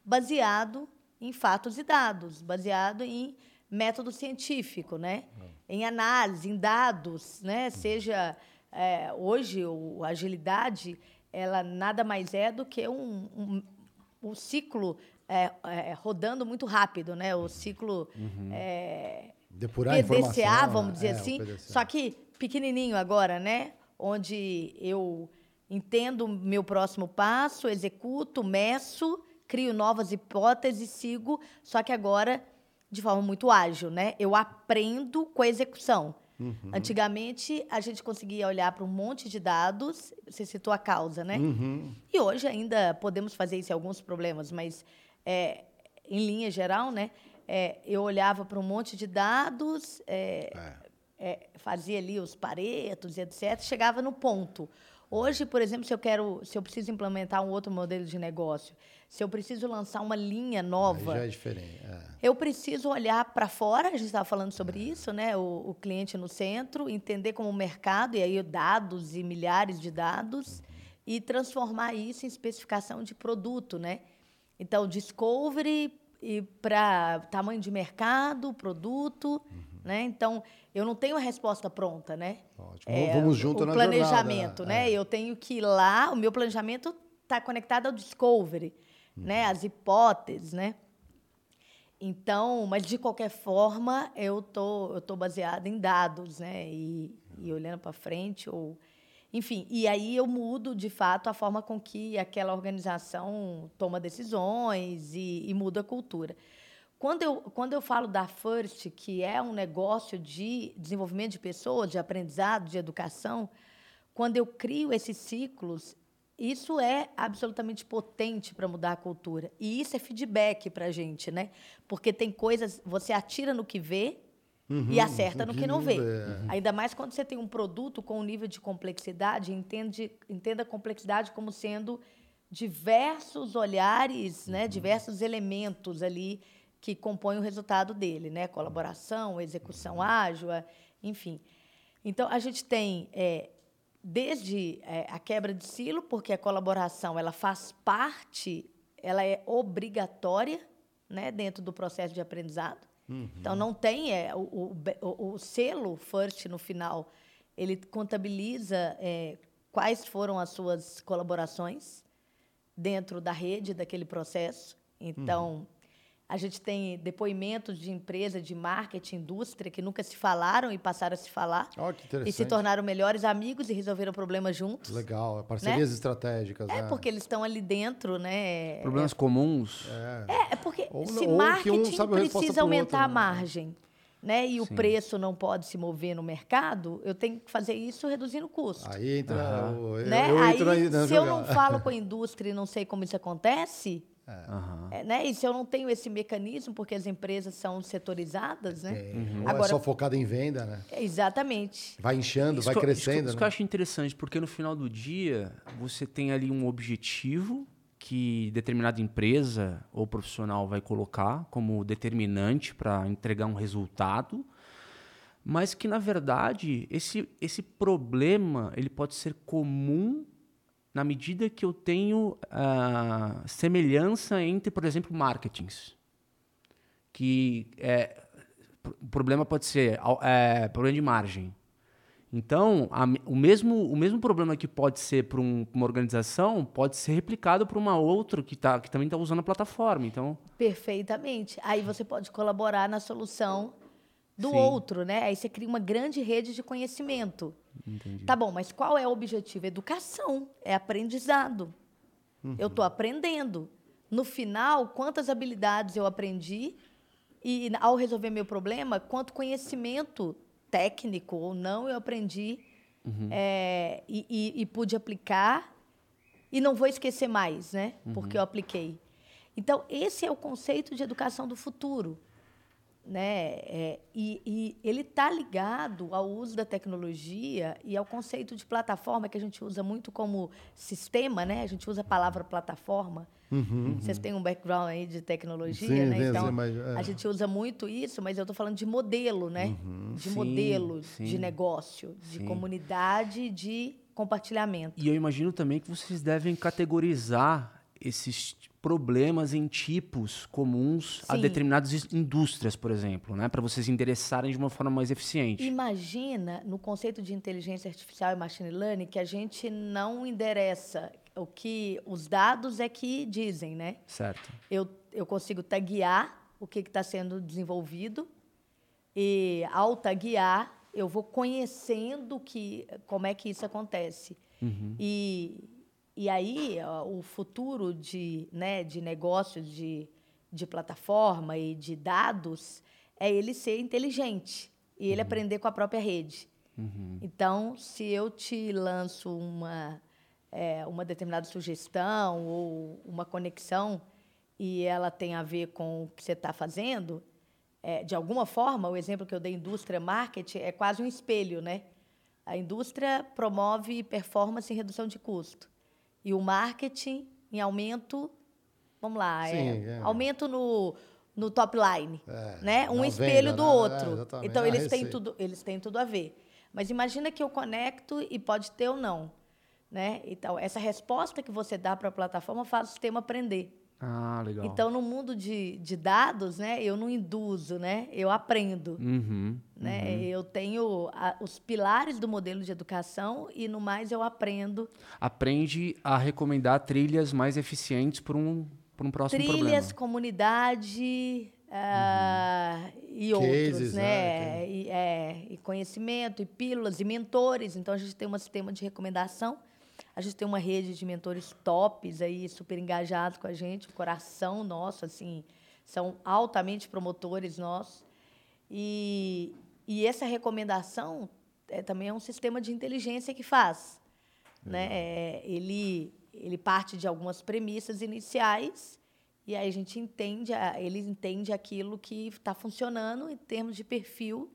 baseado em fatos e dados, baseado em método científico, né? em análise, em dados, né? seja é, hoje o, a agilidade ela nada mais é do que um, um, um ciclo é, é, rodando muito rápido, né? O ciclo uhum. é, Depurar PDCA, vamos dizer é, assim. Só que pequenininho agora, né? Onde eu entendo o meu próximo passo, executo, meço, crio novas hipóteses, sigo, só que agora de forma muito ágil, né? Eu aprendo com a execução. Uhum. Antigamente, a gente conseguia olhar para um monte de dados, você citou a causa, né? Uhum. E hoje ainda podemos fazer isso em alguns problemas, mas é, em linha geral, né? É, eu olhava para um monte de dados, é, é. é, fazia ali os paretos e etc., chegava no ponto. Hoje, por exemplo, se eu quero, se eu preciso implementar um outro modelo de negócio, se eu preciso lançar uma linha nova, Aí já é diferente. É. Eu preciso olhar para fora. A gente estava falando sobre é. isso, né? O, o, cliente no centro, entender como o mercado e aí dados e milhares de dados uhum. e transformar isso em especificação de produto, né? Então, discovery e para tamanho de mercado, produto, uhum. né? Então, eu não tenho a resposta pronta, né? Ótimo. É, Vamos junto na planejamento, jornada. né? É. Eu tenho que ir lá, o meu planejamento está conectado ao discovery, né? As hipóteses, né? Então, mas de qualquer forma, eu tô eu tô baseada em dados, né? E, e olhando para frente ou enfim, e aí eu mudo, de fato, a forma com que aquela organização toma decisões e, e muda a cultura. Quando eu, quando eu falo da First, que é um negócio de desenvolvimento de pessoas, de aprendizado, de educação, quando eu crio esses ciclos, isso é absolutamente potente para mudar a cultura. E isso é feedback para a gente, né? Porque tem coisas, você atira no que vê Uhum, e acerta no que não vê. É. Ainda mais quando você tem um produto com um nível de complexidade, entende, entenda a complexidade como sendo diversos olhares, né, uhum. diversos elementos ali que compõem o resultado dele, né? Colaboração, execução ágil, enfim. Então a gente tem é, desde é, a quebra de silo, porque a colaboração ela faz parte, ela é obrigatória, né, dentro do processo de aprendizado. Uhum. Então, não tem é, o, o, o, selo FIRST no final, ele contabiliza é, quais foram as suas colaborações dentro da rede daquele processo. Então, uhum. A gente tem depoimentos de empresas de marketing, indústria, que nunca se falaram e passaram a se falar. Oh, que interessante. E se tornaram melhores amigos e resolveram problemas juntos. Legal, é parcerias né? estratégicas. É, né? porque eles estão ali dentro, né? Problemas é, comuns. É, é, é porque ou, se ou marketing um precisa aumentar outro, a né? margem, né? E Sim. o preço não pode se mover no mercado, eu tenho que fazer isso reduzindo o custo. Aí entra. Uhum. Eu, né? eu aí, aí se eu não falo com a indústria e não sei como isso acontece é. É, né? E se eu não tenho esse mecanismo, porque as empresas são setorizadas, né? Uhum. É Agora, é só focado em venda, né? Exatamente. Vai inchando, isso vai crescendo. Isso, isso né? que eu acho interessante, porque no final do dia você tem ali um objetivo que determinada empresa ou profissional vai colocar como determinante para entregar um resultado, mas que na verdade esse, esse problema ele pode ser comum na medida que eu tenho uh, semelhança entre, por exemplo, marketings. Que é, o problema pode ser é, problema de margem. Então, a, o, mesmo, o mesmo problema que pode ser para um, uma organização pode ser replicado para uma outra que, tá, que também está usando a plataforma. Então... Perfeitamente. Aí você pode colaborar na solução do Sim. outro, né? Aí você cria uma grande rede de conhecimento. Entendi. Tá bom, mas qual é o objetivo? Educação, é aprendizado. Uhum. Eu estou aprendendo. no final, quantas habilidades eu aprendi e, ao resolver meu problema, quanto conhecimento técnico ou não eu aprendi uhum. é, e, e, e, pude aplicar e não vou esquecer mais, né? Uhum. Porque eu apliquei. Então, esse é o conceito de educação do futuro né? É, e, e, ele está ligado ao uso da tecnologia e ao conceito de plataforma que a gente usa muito como sistema, né? A gente usa a palavra plataforma. Uhum, Vocês uhum. têm um background aí de tecnologia, sim, né? Então mas, é. a gente usa muito isso, mas eu estou falando de modelo, né? Uhum. De sim, modelo sim. de negócio, de comunidade, de compartilhamento. E eu imagino também que vocês devem categorizar esses problemas em tipos comuns Sim. a determinadas indústrias, por exemplo, né? para vocês endereçarem de uma forma mais eficiente. Imagina, no conceito de inteligência artificial e machine learning, que a gente não endereça o que os dados é que dizem, né? Certo. Eu, eu consigo taguear o que está sendo desenvolvido e, ao taguear, eu vou conhecendo que, como é que isso acontece. Uhum. E e aí, o futuro de, né, de negócio, de, de plataforma e de dados é ele ser inteligente e ele uhum. aprender com a própria rede. Uhum. Então, se eu te lanço uma, é, uma determinada sugestão ou uma conexão e ela tem a ver com o que você está fazendo, é, de alguma forma, o exemplo que eu dei, indústria, marketing, é quase um espelho, né? A indústria promove performance e redução de custo e o marketing em aumento, vamos lá, Sim, é, é. aumento no, no top line, é, né? Um espelho venda, do né? outro. É, então eles têm tudo, eles têm tudo a ver. Mas imagina que eu conecto e pode ter ou não, né? Então essa resposta que você dá para a plataforma faz o sistema aprender. Ah, legal. Então, no mundo de, de dados, né, eu não induzo, né? Eu aprendo. Uhum, né? Uhum. Eu tenho a, os pilares do modelo de educação e, no mais, eu aprendo. Aprende a recomendar trilhas mais eficientes para um, um próximo trilhas, problema. Trilhas, comunidade uh, e Cases, outros, né? né? E, é, e conhecimento, e pílulas, e mentores. Então, a gente tem um sistema de recomendação a gente tem uma rede de mentores tops aí, super engajados com a gente, o coração nosso, assim, são altamente promotores nossos. E, e essa recomendação é, também é um sistema de inteligência que faz. Né? É, ele, ele parte de algumas premissas iniciais e aí a gente entende, ele entende aquilo que está funcionando em termos de perfil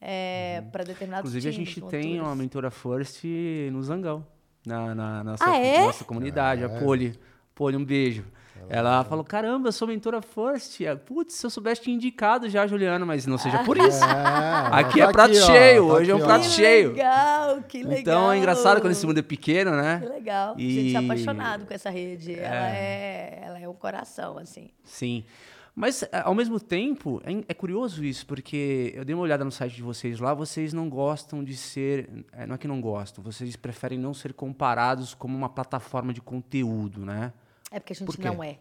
é, uhum. para determinados Inclusive, a gente tem uma mentora First no Zangão na, na nossa, ah, é? nossa comunidade, é. a Poli. Poli, um beijo. Ela falou: caramba, eu sou mentora First. Putz, se eu soubesse te indicado já, Juliana, mas não seja por isso. É, aqui tá é prato aqui, cheio, ó, tá hoje aqui, é um prato que cheio. Que legal, que legal. Então é engraçado quando esse mundo é pequeno, né? Que legal. E... A gente apaixonado com essa rede. É. Ela, é, ela é um coração, assim. Sim. Mas, é, ao mesmo tempo, é, é, curioso isso, porque eu dei uma olhada no site de vocês lá, vocês não gostam de ser. É, não é que não gostam, vocês preferem não ser comparados como uma plataforma de conteúdo, né? É porque a gente não é.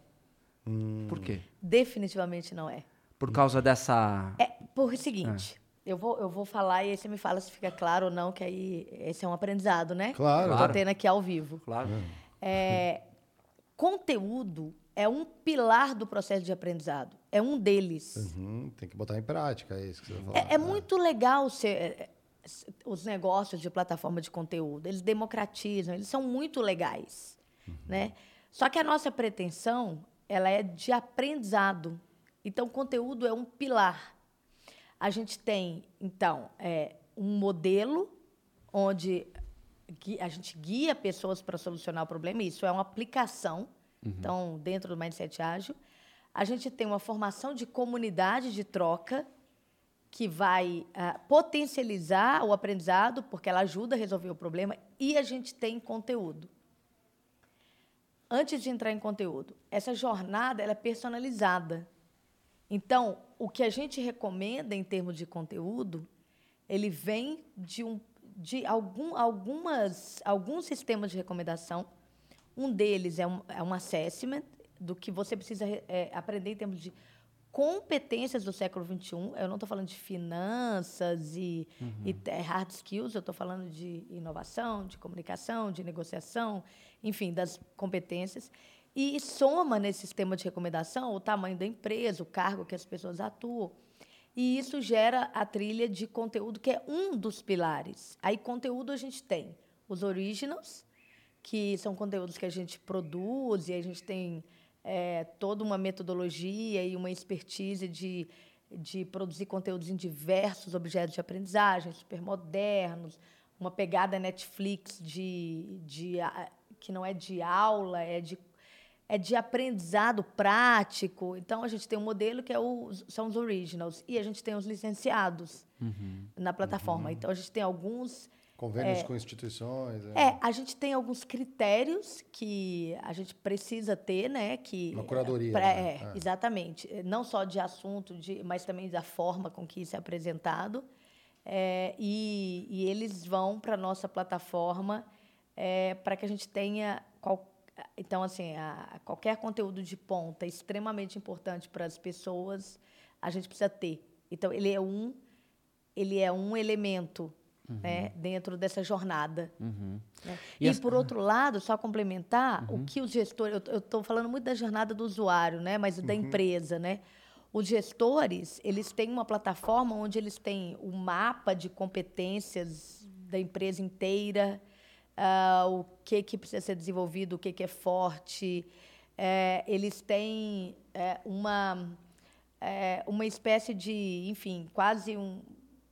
Hum. Por quê? Definitivamente não é. Por causa dessa. É, por o seguinte. É. Eu vou, eu vou falar e aí você me fala se fica claro ou não, que aí esse é um aprendizado, né? Claro. Eu tô tendo aqui ao vivo. Claro. É, conteúdo é um pilar do processo de aprendizado. É um deles. Uhum, tem que botar em prática, é isso que você É, é muito legal ser, é, é, os negócios de plataforma de conteúdo. Eles democratizam, eles são muito legais. Uhum. Né? Só que a nossa pretensão ela é de aprendizado. Então, o conteúdo é um pilar. A gente tem, então, é, um modelo onde a gente guia pessoas para solucionar o problema. Isso é uma aplicação Uhum. Então, dentro do Mindset Ágil, a gente tem uma formação de comunidade de troca que vai uh, potencializar o aprendizado, porque ela ajuda a resolver o problema, e a gente tem conteúdo. Antes de entrar em conteúdo, essa jornada é personalizada. Então, o que a gente recomenda em termos de conteúdo, ele vem de, um, de algum, algumas, alguns sistemas de recomendação um deles é um, é um assessment do que você precisa é, aprender em termos de competências do século XXI. Eu não estou falando de finanças e, uhum. e hard skills, eu estou falando de inovação, de comunicação, de negociação, enfim, das competências. E soma nesse sistema de recomendação o tamanho da empresa, o cargo que as pessoas atuam. E isso gera a trilha de conteúdo, que é um dos pilares. Aí, conteúdo a gente tem os originals, que são conteúdos que a gente produz e a gente tem é, toda uma metodologia e uma expertise de, de produzir conteúdos em diversos objetos de aprendizagem, super modernos, uma pegada Netflix de, de, que não é de aula, é de, é de aprendizado prático. Então, a gente tem um modelo que é o, são os originals e a gente tem os licenciados uhum. na plataforma. Uhum. Então, a gente tem alguns Convênios é, com instituições. É. é. a gente tem alguns critérios que a gente precisa ter, né? Que, Uma curadoria. Pra, né? é, é, exatamente. Não só de assunto, de, mas também da forma com que isso é apresentado. É, e, e, eles vão para a nossa plataforma é, para que a gente tenha. Qual, então, assim, a, qualquer conteúdo de ponta extremamente importante para as pessoas, a gente precisa ter. Então, ele é um, ele é um elemento uhum. né, dentro dessa jornada. Uhum. Né? E, e as... por outro lado, só complementar, uhum. o que os gestores. Eu estou falando muito da jornada do usuário, né, mas da uhum. empresa. Né? Os gestores, eles têm uma plataforma onde eles têm o um mapa de competências da empresa inteira, uh, o que, que precisa ser desenvolvido, o que, que é forte. É, eles têm é, uma, é, uma espécie de, enfim, quase um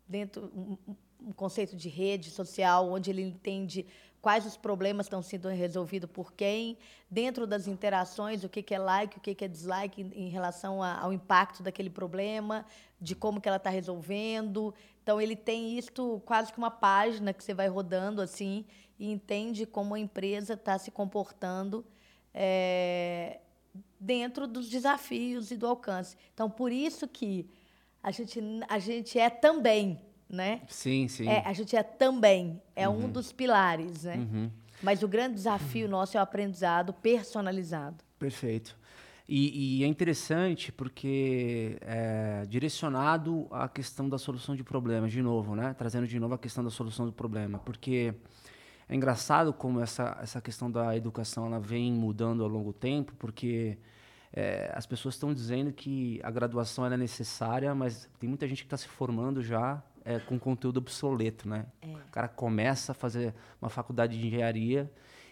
dentro um, um conceito de rede social, onde ele entende quais os problemas estão sendo resolvidos por quem, dentro das interações, o que, que é like, o que, que é dislike em, relação a, ao impacto daquele problema, de como que ela está resolvendo. Então, ele tem isto quase que uma página que você vai rodando assim e entende como a empresa está se comportando é, dentro dos desafios e do alcance. Então, por isso que a gente, a gente é também né? Sim, sim. É, a gente é também, é uhum. um dos pilares, né? Uhum. Mas o grande desafio nosso é o aprendizado personalizado. Perfeito. E, e é interessante porque é direcionado à questão da solução de problemas, de novo, né? Trazendo de novo a questão da solução do problema, porque é engraçado como essa, essa questão da educação ela vem mudando ao longo do tempo, porque é, as pessoas estão dizendo que a graduação é necessária, mas tem muita gente que está se formando já é, com conteúdo obsoleto, né? É. O cara começa a fazer uma faculdade de engenharia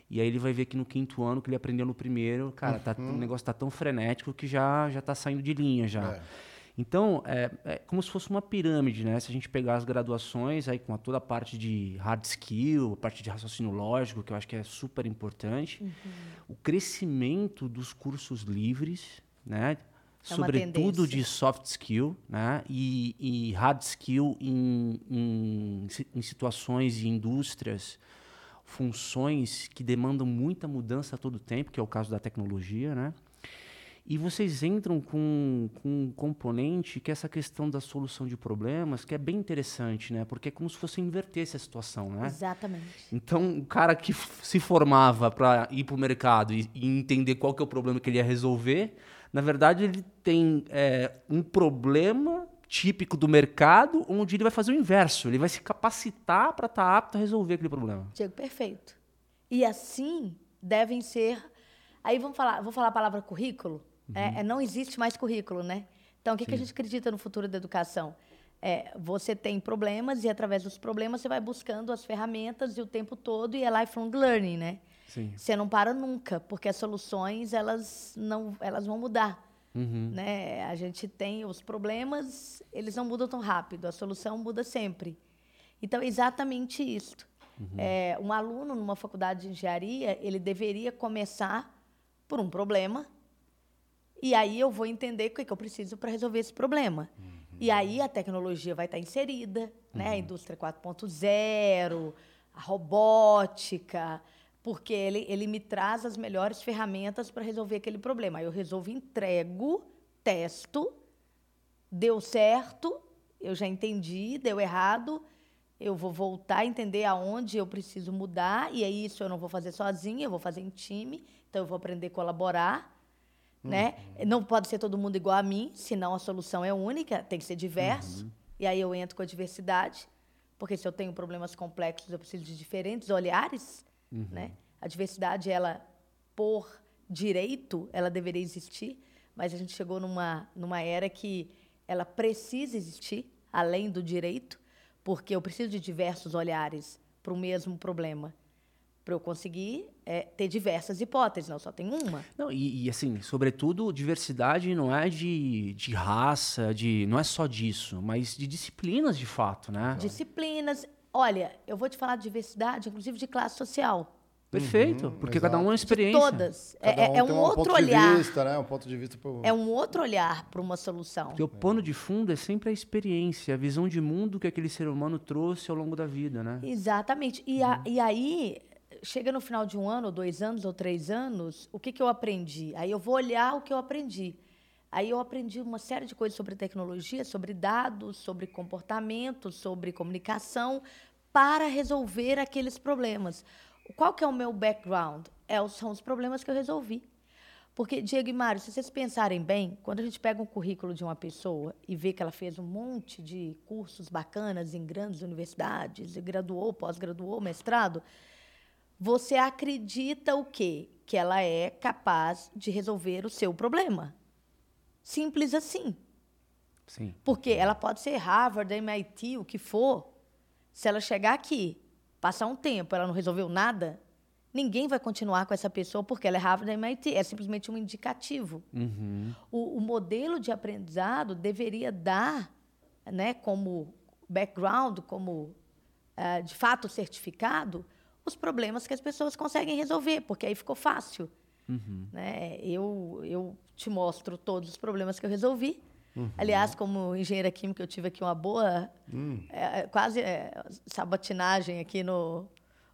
e aí ele vai ver que no quinto ano que ele aprendeu no primeiro, cara, tá, uhum. o negócio tá tão frenético que já já tá saindo de linha já. É. Então, é, é, como se fosse uma pirâmide, né? Se a gente pegar as graduações, aí com a toda a parte de hard skill, a parte de raciocínio lógico, que eu acho que é super importante, uhum. o crescimento dos cursos livres, né? É sobretudo de soft skill né? e, e hard skill em, em, em situações e indústrias, funções que demandam muita mudança a todo tempo, que é o caso da tecnologia, né? E vocês entram com, com um componente que é essa questão da solução de problemas, que é bem interessante, né? Porque é como se fosse inverter essa situação, né? Exatamente. Então, o cara que se formava para ir para o mercado e, e entender qual que é o problema que ele ia resolver, na verdade, ele tem é, um problema típico do mercado, onde ele vai fazer o inverso. Ele vai se capacitar para estar tá apto a resolver aquele problema. Diego, perfeito. E assim devem ser. Aí vamos falar, vou falar a palavra currículo. Uhum. É, é, não existe mais currículo, né? Então, o que, que a gente acredita no futuro da educação? É, você tem problemas e através dos problemas você vai buscando as ferramentas e o tempo todo e é lifelong learning, né? Sim. Você não para nunca, porque as soluções elas não elas vão mudar. Uhum. Né? A gente tem os problemas, eles não mudam tão rápido, a solução muda sempre. Então, é exatamente isso. Uhum. É, um aluno numa faculdade de engenharia, ele deveria começar por um problema, e aí eu vou entender o que, é que eu preciso para resolver esse problema. Uhum. E aí a tecnologia vai estar inserida, né? a uhum. indústria 4.0, a robótica, porque ele, ele me traz as melhores ferramentas para resolver aquele problema. Eu resolvo, entrego, testo, deu certo, eu já entendi, deu errado, eu vou voltar a entender aonde eu preciso mudar, e aí isso eu não vou fazer sozinha, eu vou fazer em time, então eu vou aprender a colaborar. Uhum. Né? Não pode ser todo mundo igual a mim, senão a solução é única, tem que ser diverso. Uhum. E aí eu entro com a diversidade, porque se eu tenho problemas complexos, eu preciso de diferentes olhares Uhum. Né? A diversidade, ela, por direito, ela deveria existir, mas a gente chegou numa, numa era que ela precisa existir, além do direito, porque eu preciso de diversos olhares para o mesmo problema. Para eu conseguir é, ter diversas hipóteses, não só tem uma. Não, e, e, assim, sobretudo, diversidade não é de, de raça, de não é só disso, mas de disciplinas de fato, né? Disciplinas. Olha, eu vou te falar de diversidade, inclusive de classe social. Perfeito, uhum, porque exato. cada um é uma experiência. De todas. É, é, um, é um, um outro olhar. Vista, né? Um ponto de vista pro... É um outro olhar para uma solução. Porque o pano de fundo é sempre a experiência, a visão de mundo que aquele ser humano trouxe ao longo da vida, né? Exatamente. E, a, e aí, chega no final de um ano, ou dois anos, ou três anos, o que, que eu aprendi? Aí eu vou olhar o que eu aprendi. Aí eu aprendi uma série de coisas sobre tecnologia, sobre dados, sobre comportamento, sobre comunicação, para resolver aqueles problemas. Qual que é o meu background? É, são os problemas que eu resolvi. Porque, Diego e Mário, se vocês pensarem bem, quando a gente pega um currículo de uma pessoa e vê que ela fez um monte de cursos bacanas em grandes universidades, graduou, pós-graduou, mestrado, você acredita o quê? Que ela é capaz de resolver o seu problema. Simples assim. Sim. Porque ela pode ser Harvard, MIT, o que for. Se ela chegar aqui passar um tempo, ela não resolveu nada, ninguém vai continuar com essa pessoa porque ela é Harvard da MIT. É simplesmente um indicativo. Uhum. O, o, modelo de aprendizado deveria dar, né, como background, como uh, de fato certificado, os problemas que as pessoas conseguem resolver, porque aí ficou fácil. Uhum. Né? Eu, eu te mostro todos os problemas que eu resolvi Uhum. Aliás, como engenheira química, eu tive aqui uma boa, uhum. é, quase é, aqui no,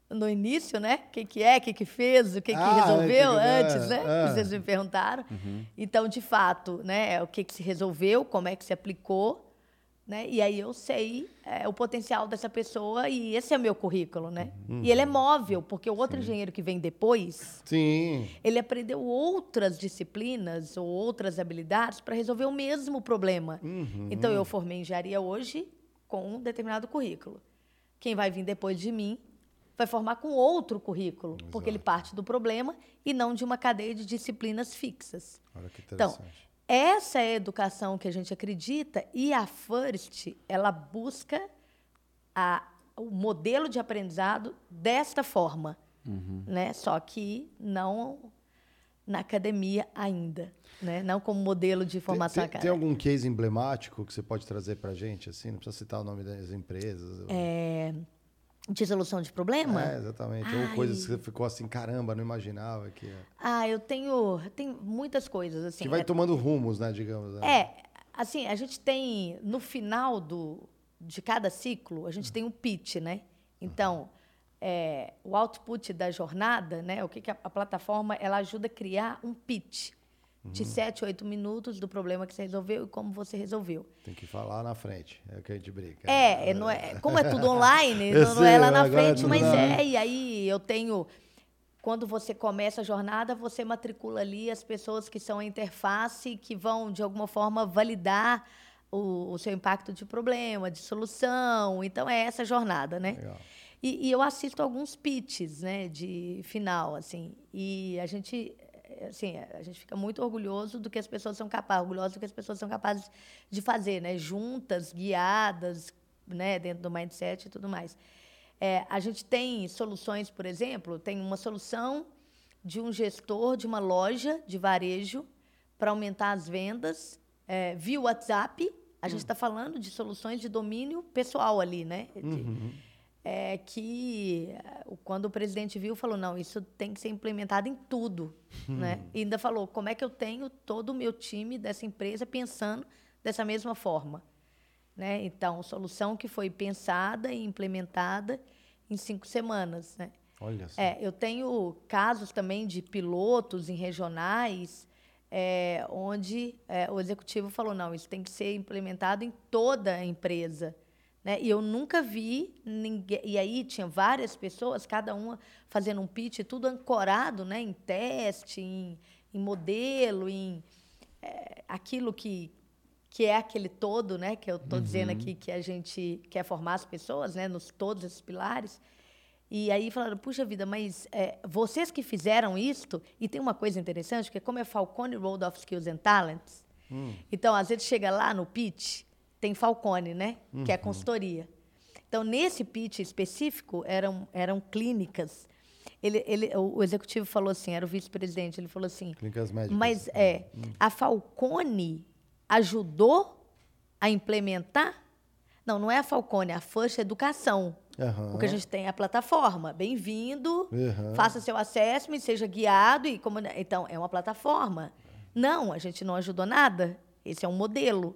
no início, né? O que, que é, o que, que fez, o que, que ah, resolveu é, antes, né? É. Vocês me perguntaram. Uhum. Então, de fato, né? O que, que se resolveu, como é que se aplicou né? E aí eu sei é, o potencial dessa pessoa e esse é o meu currículo, né? Uhum. E ele é móvel, porque o outro Sim. engenheiro que vem depois, Sim. ele aprendeu outras disciplinas ou outras habilidades para resolver o mesmo problema. Uhum. Então eu formei engenharia hoje com um determinado currículo. Quem vai vir depois de mim vai formar com outro currículo, Exato. porque ele parte do problema e não de uma cadeia de disciplinas fixas. Olha que então, interessante. Então, essa é a educação que a gente acredita e a FIRST, ela busca a, o modelo de aprendizado desta forma, uhum. né? Só que não na academia ainda, né? Não como modelo de formação tem, tem, tem algum case emblemático que você pode trazer para a gente? Assim, não precisa citar o nome das empresas. É de solução de problema? É, exatamente. Ai. Ou coisas que você ficou assim, caramba, não imaginava que. Ah, eu tenho, tenho muitas coisas assim. Que vai é, tomando rumos, né, digamos. Né? É, assim, a gente tem no final do de cada ciclo, a gente tem um pitch, né? Então, é, o output da jornada, né? O que, que a, a plataforma ela ajuda a criar um pitch de uhum. sete, oito minutos do problema que você resolveu e como você resolveu. Tem que falar na frente, é o que a gente brinca. É, é não é como é tudo online, não, não, é lá na frente, é mas é, e aí eu tenho... Quando você começa a jornada, você matricula ali as pessoas que são a interface, que vão, de alguma forma, validar o, o seu impacto de problema, de solução. Então, é essa jornada, né? Legal. E, e eu assisto alguns pitches, né, de final, assim. E a gente assim, a gente fica muito orgulhoso do que as pessoas são capazes, orgulhoso do que as pessoas são capazes de fazer, né? Juntas, guiadas, né? Dentro do mindset e tudo mais. É, a gente tem soluções, por exemplo, tem uma solução de um gestor de uma loja de varejo para aumentar as vendas é, via WhatsApp. A gente está hum. falando de soluções de domínio pessoal ali, né? De, uhum é que quando o presidente viu, falou, não, isso tem que ser implementado em tudo. Hum. Né? E ainda falou, como é que eu tenho todo o meu time dessa empresa pensando dessa mesma forma? Né? Então, solução que foi pensada e implementada em cinco semanas. Né? Olha só. É, eu tenho casos também de pilotos em regionais é, onde é, o executivo falou, não, isso tem que ser implementado em toda a empresa. Né? E eu nunca vi ninguém. E aí tinha várias pessoas, cada uma fazendo um pitch, tudo ancorado né? em teste, em, em modelo, em é, aquilo que, que é aquele todo, né? que eu estou uhum. dizendo aqui que a gente quer formar as pessoas, né? nos todos esses pilares. E aí falaram, puxa vida, mas é, vocês que fizeram isto, e tem uma coisa interessante, que como é Falcone Road of Skills and Talents, então, às vezes chega lá no pitch, tem Falcone, né? Que é consultoria. Então, nesse pitch específico, eram, eram clínicas. Ele, ele, o, executivo falou assim, era o vice-presidente, ele falou assim, Clínicas médicas. mas é, a Falcone ajudou a implementar? Não, não é a Falcone, é a First Educação. Aham. Porque a gente tem a plataforma. Bem-vindo, Aham. faça seu assessment, seja guiado e como então é uma plataforma. Não, a gente não ajudou nada. Esse é um modelo,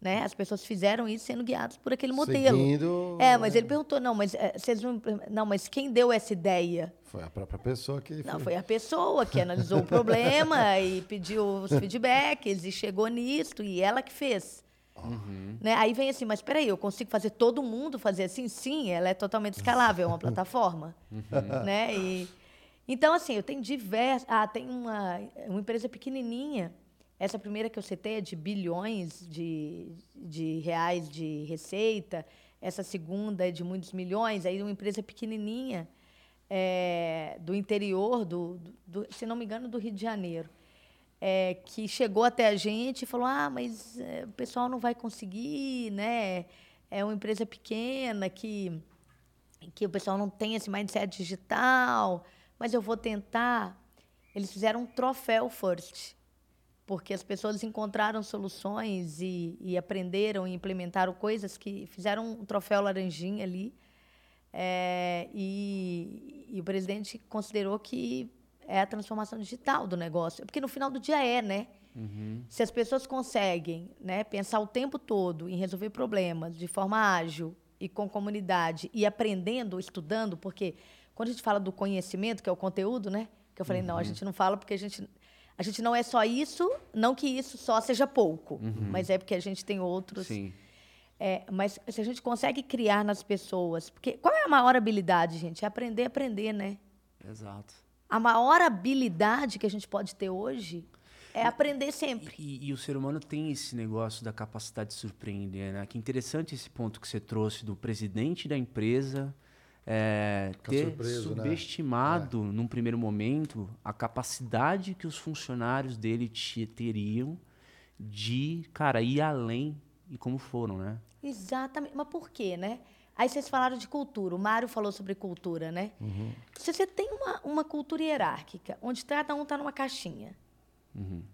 né? As pessoas fizeram isso sendo guiadas por aquele modelo. Seguindo, É, mas ele perguntou, não, mas eh, vocês não, não, mas quem deu essa ideia? Foi a própria pessoa que. Não, foi a pessoa que analisou o problema e pediu os feedbacks e chegou nisso e ela que fez. Né? Aí vem assim, mas peraí, eu consigo fazer todo mundo fazer assim? Sim, ela é totalmente escalável, é uma plataforma. Né? E, então, assim, eu tenho diversas. Ah, tem uma, uma empresa pequenininha. Essa primeira que eu citei é de bilhões de, de reais de receita. Essa segunda é de muitos milhões. Aí, uma empresa pequenininha é, do interior, do, do- se não me engano, do Rio de Janeiro, é, que chegou até a gente e falou: ah, mas é, o pessoal não vai conseguir, né? É uma empresa pequena que, que o pessoal não tem esse mindset digital, mas eu vou tentar. Eles fizeram um troféu first, porque as pessoas encontraram soluções e, e aprenderam e implementaram coisas que fizeram um troféu laranjinha ali. É, e, e o presidente considerou que é a transformação digital do negócio. Porque no final do dia é, né? Se as pessoas conseguem né, pensar o tempo todo em resolver problemas de forma ágil e com comunidade e aprendendo, estudando, porque quando a gente fala do conhecimento, que é o conteúdo, né? Que eu falei, não, a gente não fala porque a gente, a gente não é só isso, não que isso só seja pouco, mas é porque a gente tem outros. Sim. É, mas se a gente consegue criar nas pessoas. Porque qual é a maior habilidade, gente? É aprender a aprender, né? Exato. A maior habilidade que a gente pode ter hoje é aprender sempre. E, e o ser humano tem esse negócio da capacidade de surpreender, né? Que interessante esse ponto que você trouxe do presidente da empresa é, ter surpreso, né? subestimado num primeiro momento a capacidade que os funcionários dele ti- teriam de, cara, ir além e como foram, né? Exatamente. Mas por quê, né? Aí vocês falaram de cultura. O Mário falou sobre cultura, né? Se você tem uma, uma cultura hierárquica, onde cada um está numa caixinha,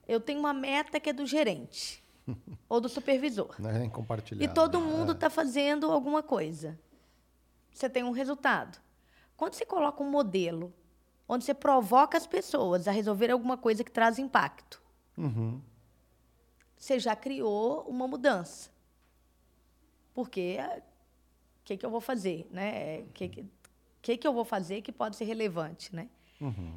eu tenho uma meta que é do gerente ou do supervisor. Não é nem compartilhado. E todo mundo está fazendo alguma coisa. Você tem um resultado. Quando você coloca um modelo onde você provoca as pessoas a resolver alguma coisa que traz impacto, você já criou uma mudança. Porque o que, que eu vou fazer? né? O que, que, que, que eu vou fazer que pode ser relevante? Né?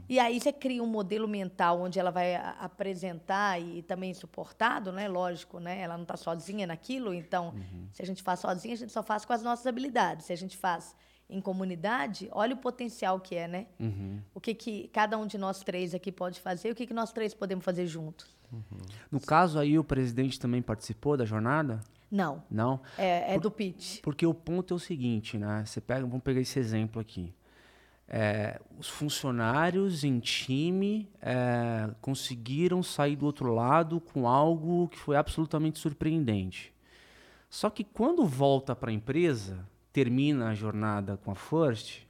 E aí você cria um modelo mental onde ela vai apresentar e também suportado, né? Lógico, né? Ela não está sozinha naquilo, então se a gente faz sozinha, a gente só faz com as nossas habilidades. Se a gente faz em comunidade, olha o potencial que é, né? O que, que cada um de nós três aqui pode fazer, o que, que nós três podemos fazer juntos. No caso aí, o presidente também participou da jornada? Não, Não? é, é do pitch. Porque o ponto é o seguinte, né? Você pega, vamos pegar esse exemplo aqui. É, os funcionários em time é, conseguiram sair do outro lado com algo que foi absolutamente surpreendente. Só que quando volta para a empresa, termina a jornada com a First,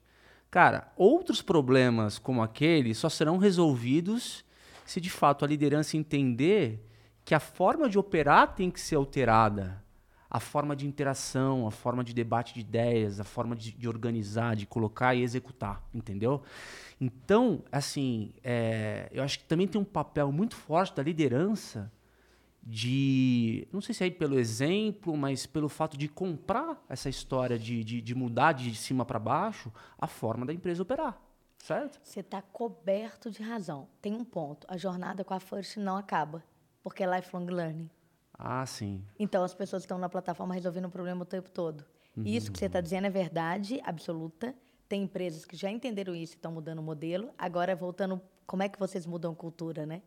cara, outros problemas como aquele só serão resolvidos se de fato a liderança entender que a forma de operar tem que ser alterada. A forma de interação, a forma de debate de ideias, a forma de, de organizar, de colocar e executar, entendeu? Então, assim, é, eu acho que também tem um papel muito forte da liderança de, não sei se é pelo exemplo, mas pelo fato de comprar essa história de, de, de mudar de cima para baixo a forma da empresa operar, certo? Você está coberto de razão. Tem um ponto. A jornada com a First não acaba, porque é lifelong learning. Ah, sim. Então, as pessoas estão na plataforma resolvendo o problema o tempo todo. E isso que você está dizendo é verdade absoluta. Tem empresas que já entenderam isso e estão mudando o modelo. Agora, voltando, como é que vocês mudam cultura, né?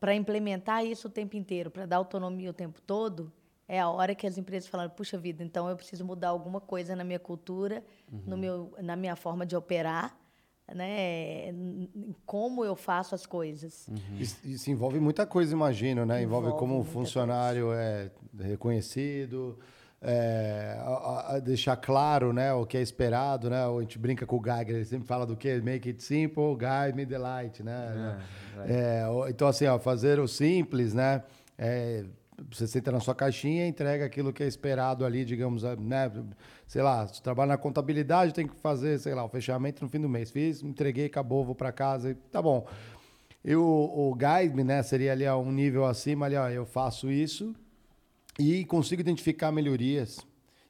para implementar isso o tempo inteiro, para dar autonomia o tempo todo, é a hora que as empresas falaram, puxa vida, então eu preciso mudar alguma coisa na minha cultura, no meu, na minha forma de operar, né? Como eu faço as coisas. Isso, isso envolve muita coisa, imagino, né? Envolve, Envolve como o muita funcionário é reconhecido, é, a- a- deixar claro né, o que é esperado, né? A gente brinca com o Geiger, ele sempre fala do que? Make it simple, guide me the light, né? É, o- então, assim, ó, fazer o simples, né? É, você senta na sua caixinha e entrega aquilo que é esperado ali, digamos, né? Sei lá, se trabalha na contabilidade, tem que fazer, sei lá, o fechamento no fim do mês. Fiz, entreguei, acabou, vou para casa e tá bom. E o, o guide, né, seria ali ó, um nível acima, ali, ó, eu faço isso e consigo identificar melhorias.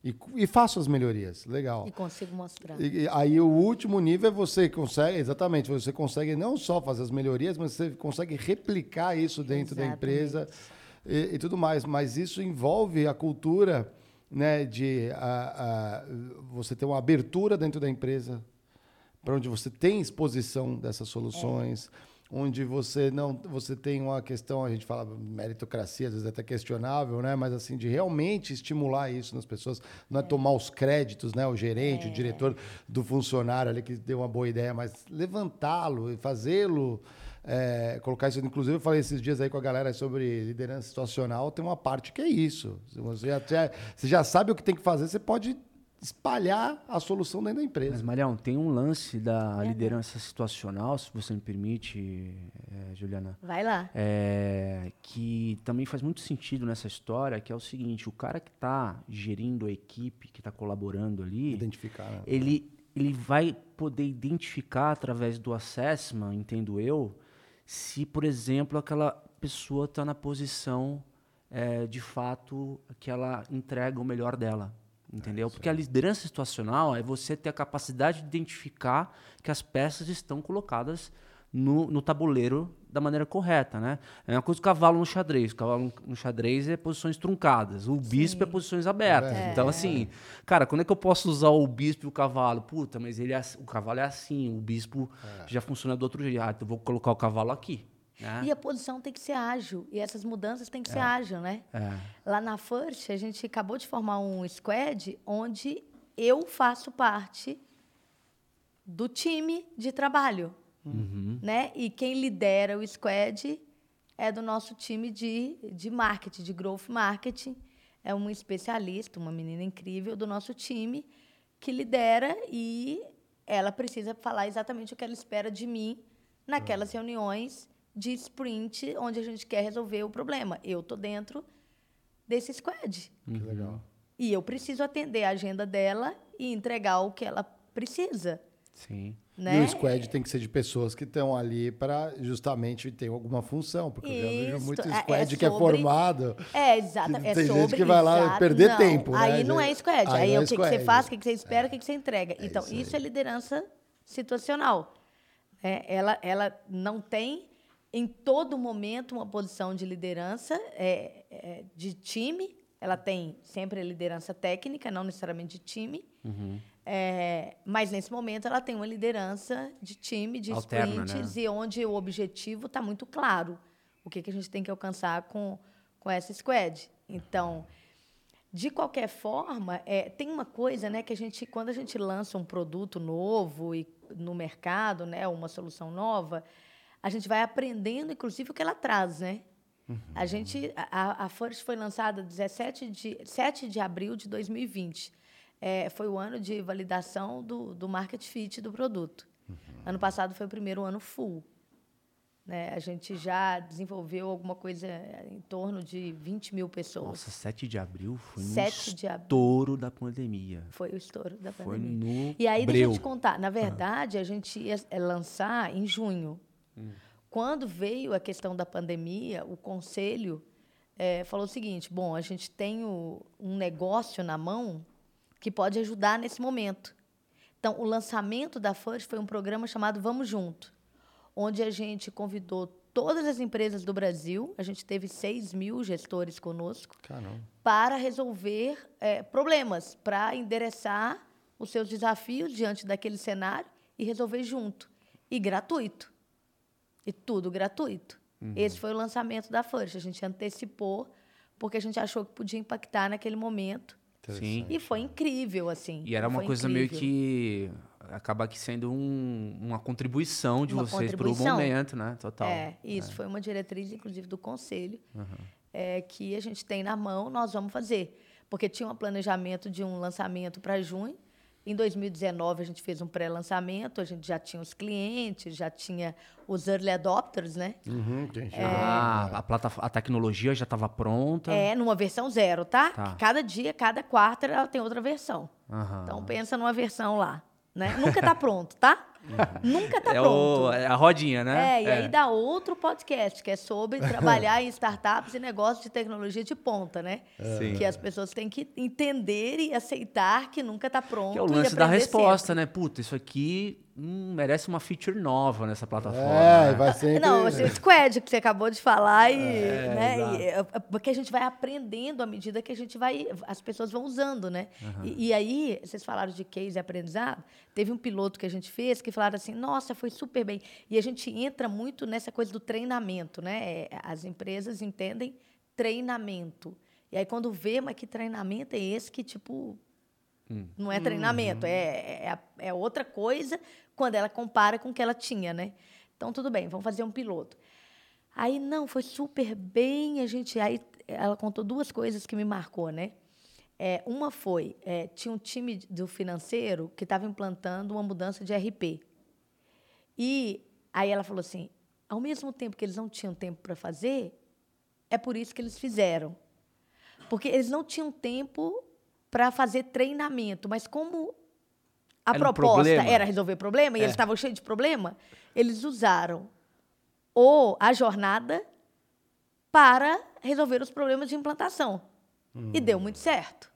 E, e faço as melhorias. Legal. E consigo mostrar. E, aí o último nível é você consegue, exatamente, você consegue não só fazer as melhorias, mas você consegue replicar isso dentro da Exatamente. empresa e, e tudo mais. Mas isso envolve a cultura né, de a, a, você ter uma abertura dentro da empresa para onde você tem exposição dessas soluções, onde você não você tem uma questão, a gente fala meritocracia, às vezes é até questionável, né? Mas assim, de realmente estimular isso nas pessoas, não é, tomar os créditos, né? O gerente, o diretor do funcionário ali que deu uma boa ideia, mas levantá-lo e fazê-lo. É, colocar isso, inclusive eu falei esses dias aí com a galera sobre liderança situacional, tem uma parte que é isso. Se Você já, você já sabe o que tem que fazer, você pode espalhar a solução dentro da empresa. Mas, Marião, tem um lance da liderança situacional, se você me permite, eh, Juliana, Vai lá. é, que também faz muito sentido nessa história, que é o seguinte, o cara que está gerindo a equipe, que está colaborando ali, Identificar. né? ele, ele vai poder identificar através do assessment, entendo eu, se, por exemplo, aquela pessoa está na posição eh, de fato que ela entrega o melhor dela. Entendeu? Porque a liderança situacional é você ter a capacidade de identificar que as peças estão colocadas no, no tabuleiro da maneira correta, né? É uma coisa do cavalo no xadrez. O cavalo no xadrez é posições truncadas. O bispo é posições abertas. Então, assim, cara, quando é que eu posso usar o bispo e o cavalo? Puta, mas ele é, o cavalo é assim, o bispo já funciona do outro jeito. Ah, então vou colocar o cavalo aqui. Né? E a posição tem que ser ágil. E essas mudanças têm que ser ágil, né? É. Lá na First, a gente acabou de formar um squad onde eu faço parte do time de trabalho. Né? E quem lidera o squad é do nosso time de, de marketing, de growth marketing. É um especialista, uma menina incrível do nosso time que lidera e ela precisa falar exatamente o que ela espera de mim naquelas reuniões de sprint onde a gente quer resolver o problema. Eu estou dentro desse squad. Que legal. E eu preciso atender a agenda dela e entregar o que ela precisa. Sim. Né? E o squad tem que ser de pessoas que estão ali para justamente ter alguma função, porque eu já vejo Isso, muito é- é squad que é sobre- formado. É, exato. Que É tem gente sobre, que vai lá exato, perder não. tempo, né? Aí não é squad. Aí Aí, é é o que, que você squad. faz, o que, que você espera, o que, que você entrega. então, isso isso, é liderança situacional. É, ela, ela não tem, em todo momento, uma posição de liderança é, é, de time. Ela tem sempre a liderança técnica, não necessariamente de time. É, mas, nesse momento, ela tem uma liderança de time, de Alterna, sprints, né? e onde o objetivo está muito claro. O que, que a gente tem que alcançar com, com essa squad. Então, de qualquer forma, é, tem uma coisa, né, que a gente, quando a gente lança um produto novo e no mercado, né, uma solução nova, a gente vai aprendendo, inclusive, o que ela traz, né? A gente, a, a First foi lançada 17 de, 7 de abril de 2020. É, foi o ano de validação do, do market fit do produto. Ano passado foi o primeiro ano full. Né? A gente já desenvolveu alguma coisa em torno de 20 mil pessoas. Nossa, 7 de abril foi no 7 de abril. estouro da pandemia. Foi o estouro da Foi pandemia. no E aí, deixa eu breu. te contar. Na verdade, a gente ia eh, lançar em junho. Quando veio a questão da pandemia, o conselho eh, falou o seguinte: bom, a gente tem o- um negócio na mão que pode ajudar nesse momento. Então, o lançamento da First foi um programa chamado Vamos Junto, onde a gente convidou todas as empresas do Brasil, a gente teve 6 mil gestores conosco, Caramba. para resolver eh, problemas, para endereçar os seus desafios diante daquele cenário e resolver junto. E gratuito. E tudo gratuito. Esse foi o lançamento da First. A gente antecipou porque a gente achou que podia impactar naquele momento. Sim. E foi incrível, assim. E era uma foi coisa incrível. meio que acaba que sendo um- uma contribuição de Uma vocês para o momento, né? Total. É, isso foi uma diretriz, inclusive, do conselho, é, que a gente tem na mão, nós vamos fazer. Porque tinha um planejamento de um lançamento para junho. Em 2019, a gente fez um pré-lançamento, a gente já tinha os clientes, já tinha os early adopters, né? Uhum, chegou. Ah, a, plataforma, a tecnologia já estava pronta. É, numa versão zero, tá? Tá. Cada dia, cada quarto, ela tem outra versão. Aham. Então, pensa numa versão lá, né? Nunca tá pronto, tá? Nunca tá é, pronto. o, é a rodinha, né? É, e aí dá outro podcast, que é sobre trabalhar em startups e negócios de tecnologia de ponta, né? Sim. Que as pessoas têm que entender e aceitar que nunca está pronto. Que é o e lance da resposta, sempre. né? Puta, isso aqui hum, merece uma feature nova nessa plataforma. É, né? vai sempre... Não, o squad que você acabou de falar, e, É, né? e, é, é, porque a gente vai aprendendo à medida que a gente vai. As pessoas vão usando, né? E, e aí, vocês falaram de case e aprendizado. Teve um piloto que a gente fez que falaram assim: nossa, foi super bem. E a gente entra muito nessa coisa do treinamento, né? É, As empresas entendem treinamento. E aí, quando vê, mas que treinamento é esse que, tipo, não é treinamento, é, é, é outra coisa quando ela compara com o que ela tinha, né? Então, tudo bem, vamos fazer um piloto. Aí, não, foi super bem, a gente... Aí, ela contou duas coisas que me marcou, né? É, uma foi, é, tinha um time do financeiro que estava implantando uma mudança de RP. E aí ela falou assim, ao mesmo tempo que eles não tinham tempo para fazer, é por isso que eles fizeram. Porque eles não tinham tempo para fazer treinamento, mas como a Era um proposta problema. era resolver problema, e É. eles estavam cheios de problema, eles usaram ou a jornada para resolver os problemas de implantação. E deu muito certo.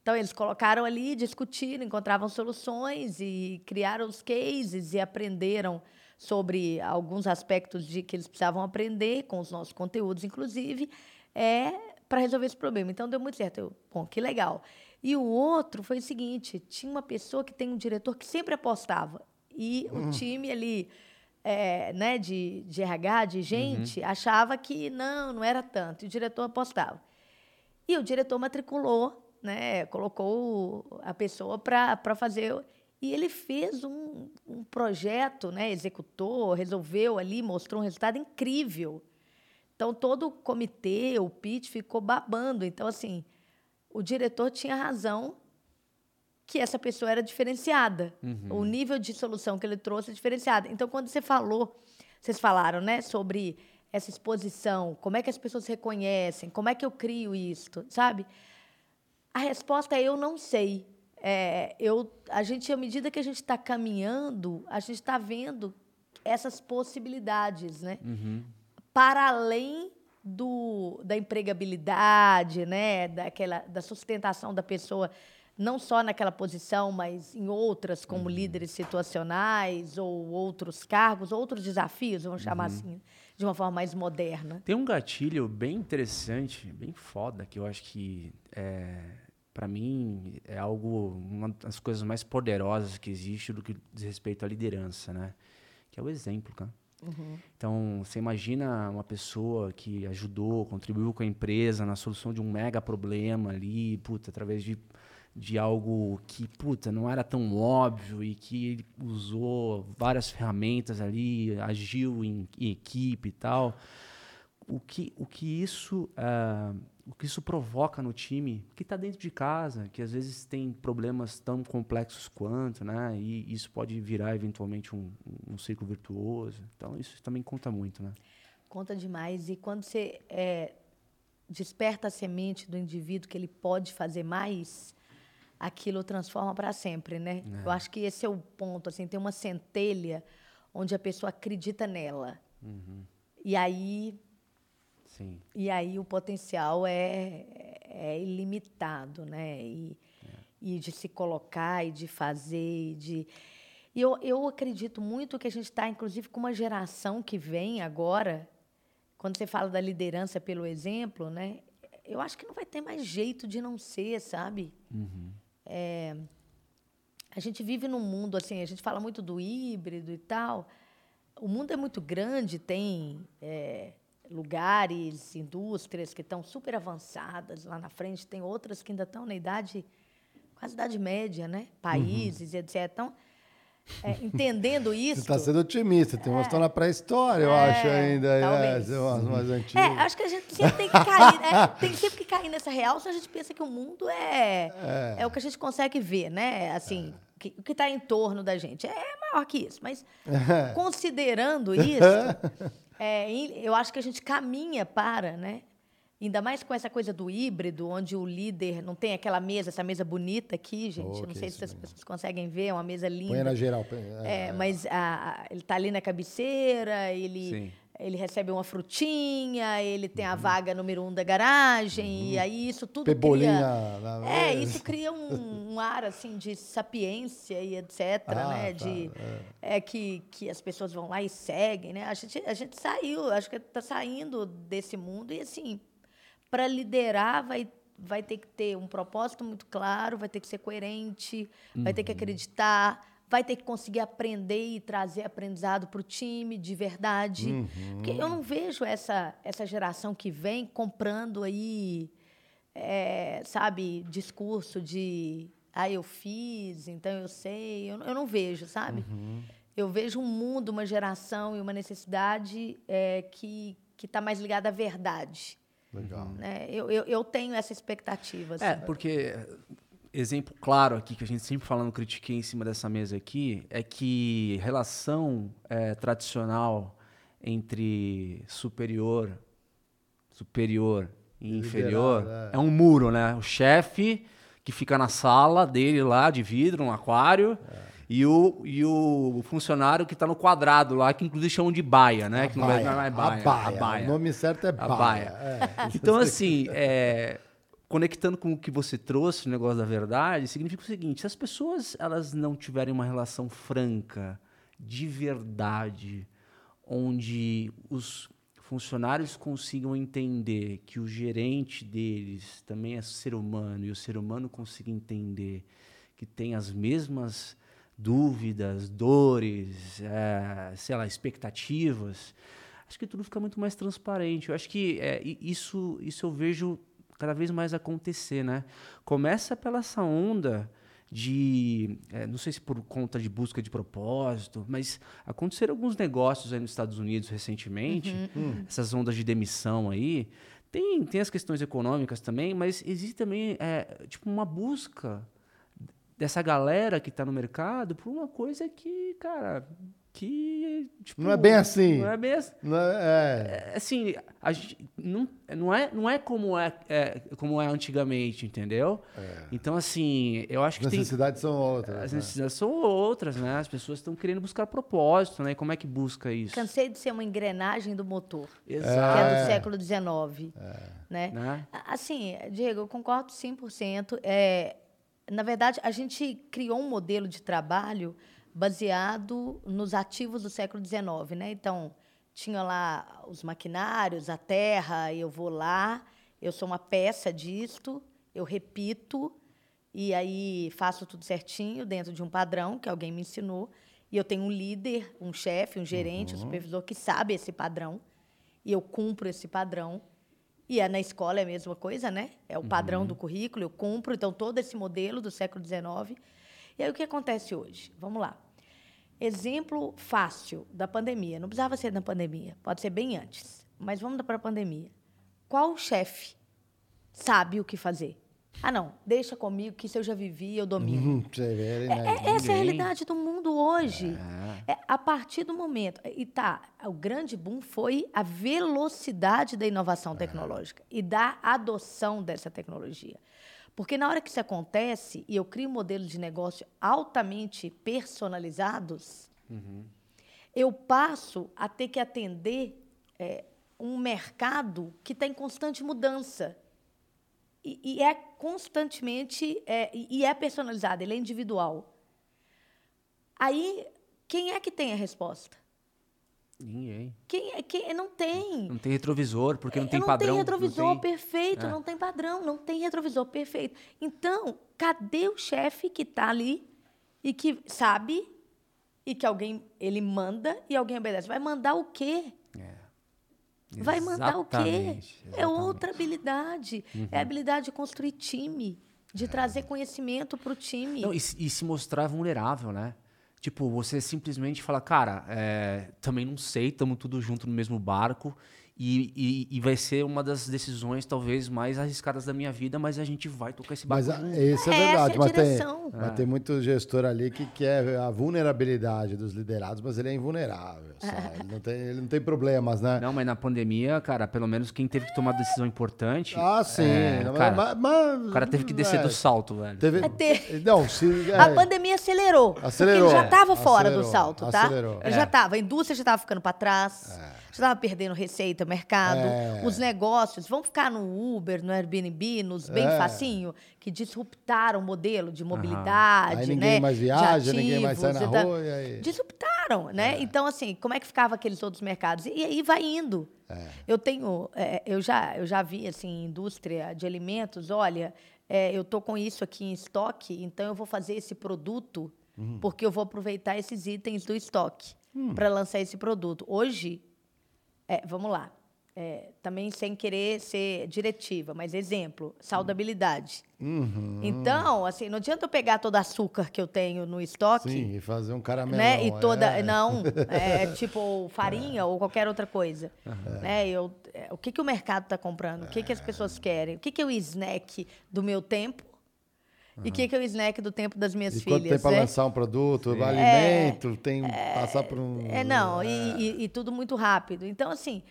Então, eles colocaram ali, discutiram, encontravam soluções e criaram os cases e aprenderam sobre alguns aspectos de que eles precisavam aprender, com os nossos conteúdos, inclusive, é, para resolver esse problema. Então, deu muito certo. Eu, bom, que legal. E o outro foi o seguinte: tinha uma pessoa que tem um diretor que sempre apostava. E o time ali, é, né, de, de RH, de gente, achava que não, não era tanto. E o diretor apostava. E o diretor matriculou, né, colocou a pessoa para fazer. E ele fez um, um projeto, né, executou, resolveu ali, mostrou um resultado incrível. Então, todo o comitê, o pitch, ficou babando. Então, assim, o diretor tinha razão que essa pessoa era diferenciada. O nível de solução que ele trouxe é diferenciado. Então, quando você falou, vocês falaram, né, sobre essa exposição, como é que as pessoas reconhecem, como é que eu crio isto, sabe? A resposta é eu não sei. É, eu, a gente, à medida que a gente está caminhando, a gente está vendo essas possibilidades, né? Para além do, da empregabilidade, né? Daquela, da sustentação da pessoa, não só naquela posição, mas em outras, como líderes situacionais ou outros cargos, outros desafios, vamos chamar assim, de uma forma mais moderna. Tem um gatilho bem interessante, bem foda, que eu acho que é, para mim é algo uma das coisas mais poderosas que existe do que diz respeito à liderança, né? Que é o exemplo, cara. Então, você imagina uma pessoa que ajudou, contribuiu com a empresa na solução de um mega problema ali, puta, através de, de algo que, puta, não era tão óbvio e que ele usou várias ferramentas ali, agiu em, em equipe e tal. O que, o que isso ah, o que isso provoca no time que está dentro de casa, que às vezes tem problemas tão complexos quanto, né? E isso pode virar eventualmente um, um ciclo virtuoso. Então isso também conta muito, né? Conta demais. E quando você é, desperta a semente do indivíduo que ele pode fazer mais, aquilo transforma para sempre, né? Eu acho que esse é o ponto, assim, tem uma centelha onde a pessoa acredita nela. E aí Sim. e aí o potencial é, é ilimitado, né? E, e de se colocar e de fazer e de e eu, eu acredito muito que a gente está, inclusive, com uma geração que vem agora, quando você fala da liderança pelo exemplo, né? Eu acho que não vai ter mais jeito de não ser, sabe? É, a gente vive num mundo assim, a gente fala muito do híbrido e tal. O mundo é muito grande, tem é, lugares, indústrias que estão super avançadas lá na frente, tem outras que ainda estão na idade, quase idade média, né? Países, etc. Então, é, entendendo isso. Você está sendo otimista, tem umas que estão na pré-história, eu É, acho ainda. É, talvez. tem umas mais É, antigas. acho que a gente sempre tem que cair, é, tem sempre que cair nessa real, se a gente pensa que o mundo é, é. o que a gente consegue ver, né? Assim, que- o que está em torno da gente. É maior que isso, mas considerando isso, é, eu acho que a gente caminha para, né? Ainda mais com essa coisa do híbrido, onde o líder não tem aquela mesa, essa mesa bonita aqui, gente. Oh, não sei se as mesmo. pessoas conseguem ver, é uma mesa linda. Põe na geral. põe- É, mas a- a- ele tá ali na cabeceira, ele, Sim. Ele recebe uma frutinha, ele tem Uhum. a vaga número um da garagem, e aí isso tudo Pebolinha cria... na É, isso cria um, um ar, assim, de sapiência e etc, Ah, né? tá, de, é. que, que as pessoas vão lá e seguem, né? A gente, a gente saiu, acho que tá saindo desse mundo e, assim, para liderar vai vai ter que ter um propósito muito claro, vai ter que ser coerente, vai Uhum. ter que acreditar, vai ter que conseguir aprender e trazer aprendizado para o time de verdade. Uhum. Porque eu não vejo essa, essa geração que vem comprando aí, é, sabe, discurso de ah, eu fiz, então eu sei. Eu, não- eu não vejo, sabe? Uhum. Eu vejo um mundo, uma geração e uma necessidade é, que está mais ligada à verdade. Legal. né? Eu, eu, eu tenho essa expectativa. Assim. É, porque exemplo claro aqui que a gente sempre falando critiquei em cima dessa mesa aqui é que relação é, tradicional entre superior, superior e inferior Liderado, é. um muro, né? O chefe que fica na sala dele lá de vidro, um aquário. E o, e o funcionário que está no quadrado lá, que inclusive chamam de baia, né? que não é, não é baia, a baia. O nome certo é A baia. baia. É. Então, assim, é, conectando com o que você trouxe, o negócio da verdade, significa o seguinte: se as pessoas elas não tiverem uma relação franca, de verdade, onde os funcionários consigam entender que o gerente deles também é ser humano e o ser humano consiga entender que tem as mesmas dúvidas, dores, é, sei lá, expectativas, acho que tudo fica muito mais transparente. Eu acho que é, isso, isso eu vejo cada vez mais acontecer, né? Começa pela essa onda de, é, não sei se por conta de busca de propósito, mas aconteceram alguns negócios aí nos Estados Unidos recentemente, essas ondas de demissão aí. Tem, tem as questões econômicas também, mas existe também é, tipo uma busca dessa galera que tá no mercado por uma coisa que, cara, que tipo, Não é bem assim. Não é bem assim. Não é- É, assim, a gente, não, não, é, não é, como é, é como é antigamente, entendeu? Então, assim, eu acho As que tem... necessidades são outras. As né? necessidades são outras, né? As pessoas estão querendo buscar propósito, né? Como é que busca isso? Cansei de ser uma engrenagem do motor, que Exato. é do século XIX. Né? Né? A- Assim, Diego, eu concordo 100%. É, na verdade, a gente criou um modelo de trabalho baseado nos ativos do século XIX. Né? Então, tinha lá os maquinários, a terra, eu vou lá, eu sou uma peça disto, eu repito, e aí faço tudo certinho dentro de um padrão que alguém me ensinou. E eu tenho um líder, um chefe, um gerente, um supervisor que sabe esse padrão. E eu cumpro esse padrão. E é na escola é a mesma coisa, né? É o padrão do currículo, eu cumpro. Então, todo esse modelo do século XIX. E aí, o que acontece hoje? Vamos lá. Exemplo fácil da pandemia. Não precisava ser da pandemia, pode ser bem antes. Mas vamos para a pandemia. Qual chefe sabe o que fazer? Ah, não, deixa comigo que isso eu já vivi, eu domino. Hum, ver, É, né? é- essa é a realidade do mundo hoje. É, a partir do momento. E tá, o grande boom foi a velocidade da inovação tecnológica e da adoção dessa tecnologia. Porque na hora que isso acontece e eu crio modelos de negócio altamente personalizados, eu passo a ter que atender é, um mercado que está em constante mudança. E, e é constantemente é, e é personalizado, ele é individual. Aí, quem é que tem a resposta? Ninguém. Quem, é- quem não tem. Não tem retrovisor, porque não tem não padrão. tem retrovisor não tem- perfeito, É. não tem padrão, não tem retrovisor perfeito. Então, cadê o chefe que está ali e que sabe e que alguém ele manda e alguém obedece? Vai mandar o quê? É. Vai mandar o quê? Exatamente, É outra habilidade. É a habilidade de construir time, de trazer conhecimento para o time. Não, e, e se mostrar vulnerável, né? Tipo, você simplesmente fala, cara, é, também não sei, estamos tudo junto no mesmo barco. E, e, e vai ser uma das decisões, talvez, mais arriscadas da minha vida, mas a gente vai tocar esse barco Mas junto. isso é, É, verdade. é mas, tem, direção. mas tem muito gestor ali que quer a vulnerabilidade dos liderados, mas ele é invulnerável. sabe? Ele, não tem, ele não tem problemas, né? Não, mas na pandemia, cara, pelo menos quem teve que tomar decisão importante. Ah, sim. é, cara, mas- mas- o cara teve que descer é, do salto, velho. Teve, Não, se, é, A pandemia acelerou. Acelerou. Porque ele já estava fora Acelerou, do salto, tá? acelerou. Ele já estava. A indústria já estava ficando para trás. Já estava perdendo receita, mercado. É. Os negócios vão ficar no Uber, no Airbnb, nos bem É. facinho, que disruptaram o modelo de mobilidade, Aí ninguém né? mais de viaja, ninguém mais sai ativos na rua? Disruptaram, né? Então, assim, como é que ficava aqueles outros mercados? E aí vai indo. É. Eu tenho, é, eu já, eu já vi assim, indústria de alimentos, olha, é, eu tô com isso aqui em estoque, então eu vou fazer esse produto Uhum. porque eu vou aproveitar esses itens do estoque Hum. para lançar esse produto. Hoje, é, vamos lá, é, também sem querer ser diretiva, mas exemplo, saudabilidade. Uhum. Então, assim, não adianta eu pegar todo o açúcar que eu tenho no estoque Sim, e fazer um caramelão. né? E toda. é. Não, é tipo farinha ou qualquer outra coisa. Né? Eu, é, o que, que o mercado está comprando? O que, que as pessoas querem? O que, que é o snack do meu tempo? E o que, que é o snack do tempo das minhas E quanto filhas? tem para né? lançar um produto, alimento, tem passar por um. É, não, e, e- e tudo muito rápido. Então, assim,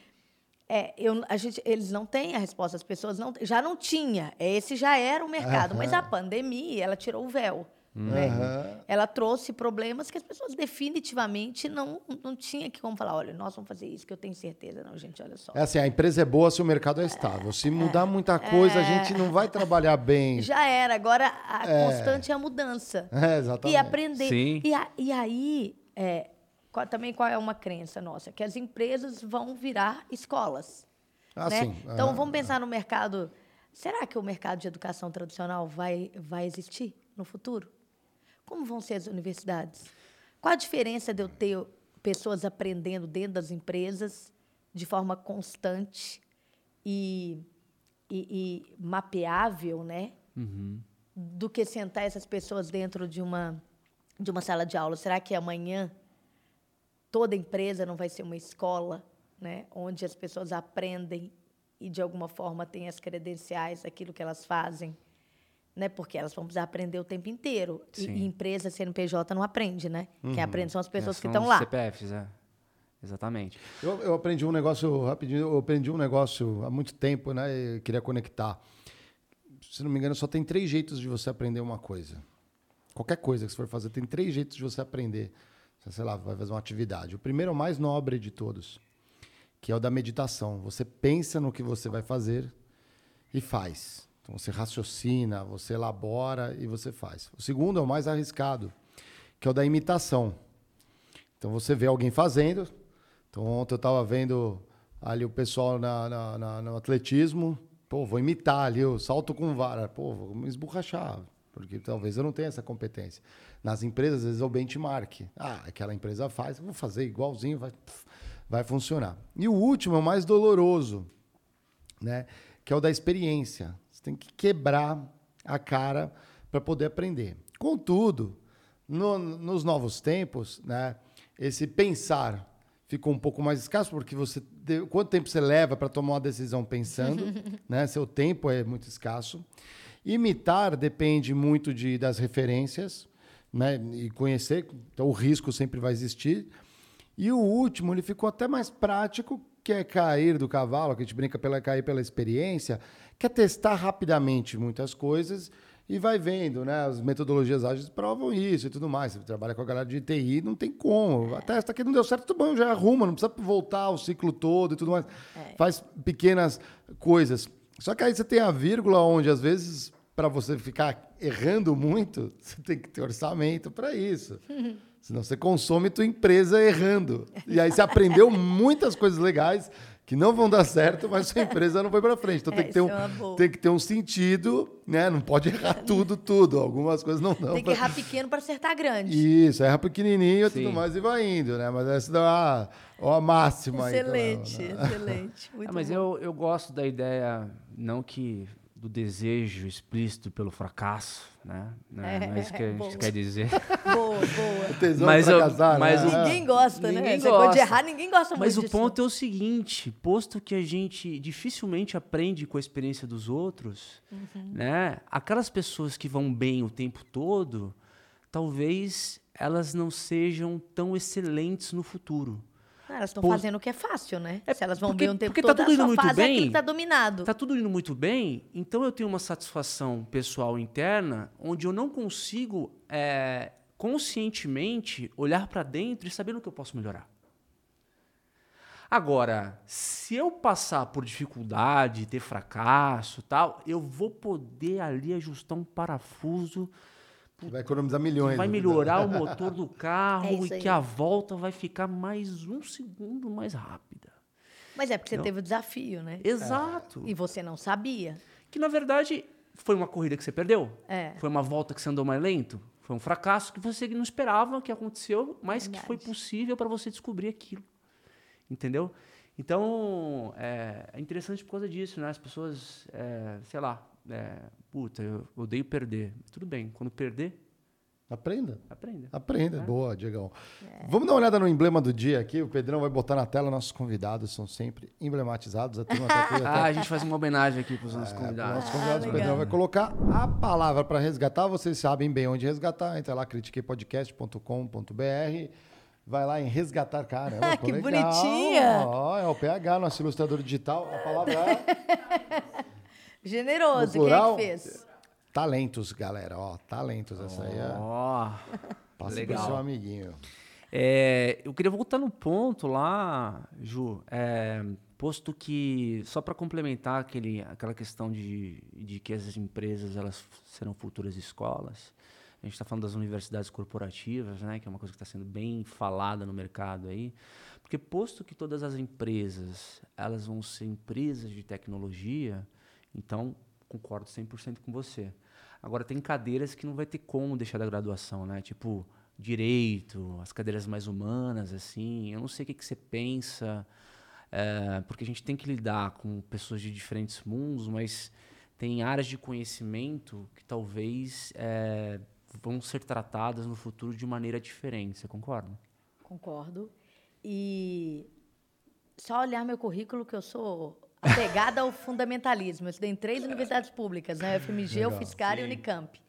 é, eu, a gente, eles não têm a resposta, as pessoas não já não tinha. Esse já era o mercado, mas a pandemia, ela tirou o véu. Né? Aham. Ela trouxe problemas que as pessoas definitivamente não, não tinham que como falar, olha, nós vamos fazer isso, que eu tenho certeza. Não, gente, olha só. É assim, a empresa é boa se o mercado é estável. Se mudar muita coisa, a gente não vai trabalhar bem. Já era, agora a constante é a mudança. É, exatamente. E aprender. Sim. E, a- e aí, é, qual- também qual é uma crença nossa? Que as empresas vão virar escolas. Ah, né? sim. Então, Aham. vamos pensar no mercado. Será que o mercado de educação tradicional vai, vai existir no futuro? Como vão ser as universidades? Qual a diferença de eu ter pessoas aprendendo dentro das empresas de forma constante e, e- e mapeável, né? Do que sentar essas pessoas dentro de uma, de uma sala de aula. Será que amanhã toda empresa não vai ser uma escola, né, onde as pessoas aprendem e de alguma forma têm as credenciais daquilo que elas fazem, né? Porque elas vão precisar aprender o tempo inteiro. E, Sim. e empresa CNPJ não aprende, né? Quem aprende são as pessoas É, que são estão os lá. CPFs, é. Exatamente. Eu, eu aprendi um negócio rapidinho, eu aprendi um negócio há muito tempo, né? e Eu queria conectar. Se não me engano, só tem três jeitos de você aprender uma coisa. Qualquer coisa que você for fazer, tem três jeitos de você aprender. Você, Sei lá, vai fazer uma atividade. O primeiro é o mais nobre de todos, que é o da meditação. Você pensa no que você vai fazer e faz. Então você raciocina, você elabora e você faz. O segundo é o mais arriscado, que é o da imitação. Então você vê alguém fazendo. Então ontem eu estava vendo ali o pessoal na, na- na- no atletismo. Pô, vou imitar ali, eu salto com vara. Pô, vou me esborrachar, porque talvez eu não tenha essa competência. Nas empresas, às vezes é o benchmark. Ah, aquela empresa faz, vou fazer igualzinho, vai, vai funcionar. E o último é o mais doloroso, né? Que é o da experiência. Você tem que quebrar a cara para poder aprender. Contudo, no- nos novos tempos, né? Esse pensar ficou um pouco mais escasso porque você quanto tempo você leva para tomar uma decisão pensando, né? Seu tempo é muito escasso. Imitar depende muito de, das referências, né? E conhecer, então o risco sempre vai existir. E o último, ele ficou até mais prático, que é cair do cavalo, que a gente brinca pela cair pela experiência, que é testar rapidamente muitas coisas e vai vendo, né? As metodologias ágeis provam isso e tudo mais. Você trabalha com a galera de TI, não tem como. A testa aqui não deu certo, tudo bom, já arruma, não precisa voltar o ciclo todo e tudo mais. Faz pequenas coisas. Só que aí você tem a vírgula onde, às vezes, para você ficar errando muito, você tem que ter orçamento para isso. Senão você consome tua empresa errando. E aí você aprendeu muitas coisas legais que não vão dar certo, mas sua empresa não foi para frente. Então É, tem, que ter isso é um, boa. tem que ter um sentido, né? Não pode errar tudo, tudo. Algumas coisas não dão Tem que pra- errar pequeno para acertar grande. Isso, erra pequenininho e tudo mais e vai indo, né? Mas essa dá uma, uma máxima. aí, Excelente, então, né? excelente. Muito Ah, mas bom. eu, eu gosto da ideia, não que do desejo explícito pelo fracasso, né? Não é, não é isso que a boa. gente quer dizer. Boa, boa. Tesão Mas pra eu- casar, mas né? o- Ninguém gosta, né? Ninguém Essa coisa de gosta. errar, ninguém gosta Mas muito o disso. ponto é o seguinte, posto que a gente dificilmente aprende com a experiência dos outros, Uhum. né? Aquelas pessoas que vão bem o tempo todo, talvez elas não sejam tão excelentes no futuro. Ah, elas estão fazendo o que é fácil, né? É, Se elas vão porque- bem o tempo porque tá todo, tudo a indo muito bem. que tá dominado. Tá tudo indo muito bem, então eu tenho uma satisfação pessoal interna onde eu não consigo é, conscientemente olhar para dentro e saber no que eu posso melhorar. Agora, se eu passar por dificuldade, ter fracasso, tal, eu vou poder ali ajustar um parafuso Você Vai economizar milhões. vai né? melhorar o motor do É carro isso e aí. que a volta vai ficar mais um segundo mais rápida. Mas é porque você Não. teve o desafio, né? Exato. E você não sabia. Que na verdade foi uma corrida que você perdeu. É. Foi uma volta que você andou mais lento. Foi um fracasso que você não esperava que aconteceu, mas que foi Verdade. possível para você descobrir aquilo. Entendeu? Então, é, é interessante por causa disso, né? As pessoas, é, sei lá, é, puta, eu odeio perder. Tudo bem, quando perder, Aprenda. aprenda. Aprenda. Boa, Diegão. É. Vamos dar uma olhada no emblema do dia aqui. O Pedrão vai botar na tela. Nossos convidados são sempre emblematizados. A turma tá aqui. Ah, a gente faz uma homenagem aqui para os nossos É, convidados. Nossos convidados, o legal. Pedrão vai colocar a palavra para resgatar. Vocês sabem bem onde resgatar. Entra lá, critiquepodcast.com.br. Vai lá em resgatar, caramba. Ah, que legal. bonitinha. Ó, é o PH, nosso ilustrador digital. A palavra é Generoso, No plural? quem é que fez? talentos, galera. Ó, talentos. Essa aí é. Ó, Passa legal. pro seu amiguinho. É, eu queria voltar no ponto lá, Ju, é, posto que, só para complementar aquele, aquela questão de, de que as empresas elas serão futuras escolas, a gente está falando das universidades corporativas, né, que é uma coisa que está sendo bem falada no mercado aí, porque posto que todas as empresas elas vão ser empresas de tecnologia, então concordo 100% com você. Agora tem cadeiras que não vai ter como deixar da graduação, né? Tipo direito, as cadeiras mais humanas, assim. Eu não sei o que, que você pensa, é, porque a gente tem que lidar com pessoas de diferentes mundos, mas tem áreas de conhecimento que talvez é, vão ser tratadas no futuro de maneira diferente. Você concorda? Concordo. E só olhar meu currículo que eu sou apegada ao fundamentalismo. Eu estudei em três universidades públicas, né? FMG, Legal. UFSCar e Unicamp.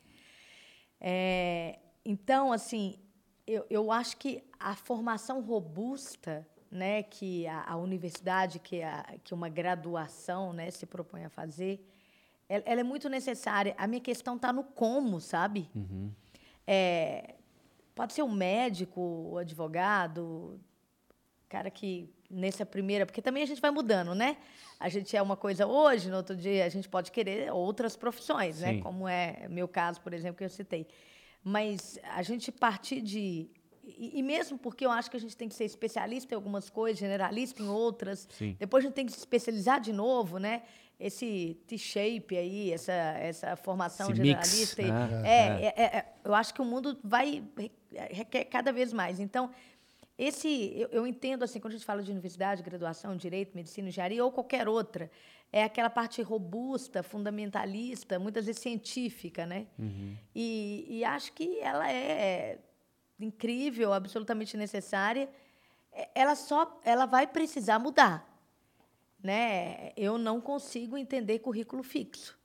É, então, assim, eu, eu acho que a formação robusta, né, que a, a universidade, que, a, que uma graduação, né, se propõe a fazer, ela, ela é muito necessária. A minha questão está no como, sabe? É, pode ser um médico, o advogado, cara que nessa primeira, porque também a gente vai mudando, né? A gente é uma coisa hoje, no outro dia a gente pode querer outras profissões, Sim. né? Como é meu caso, por exemplo, que eu citei. Mas a gente partir de e, e mesmo porque eu acho que a gente tem que ser especialista em algumas coisas, generalista em outras. Sim. Depois a gente tem que se especializar de novo, né? Esse T-shape aí, essa, essa formação Esse mix, generalista. e- né? é, é, é, é, eu acho que o mundo vai re- requer cada vez mais. Então, esse eu, eu entendo assim quando a gente fala de universidade, graduação, direito, medicina, engenharia ou qualquer outra, é aquela parte robusta, fundamentalista, muitas vezes científica, né? E, e acho que ela é incrível, absolutamente necessária. É, Ela só ela vai precisar mudar, né? Eu não consigo entender currículo fixo.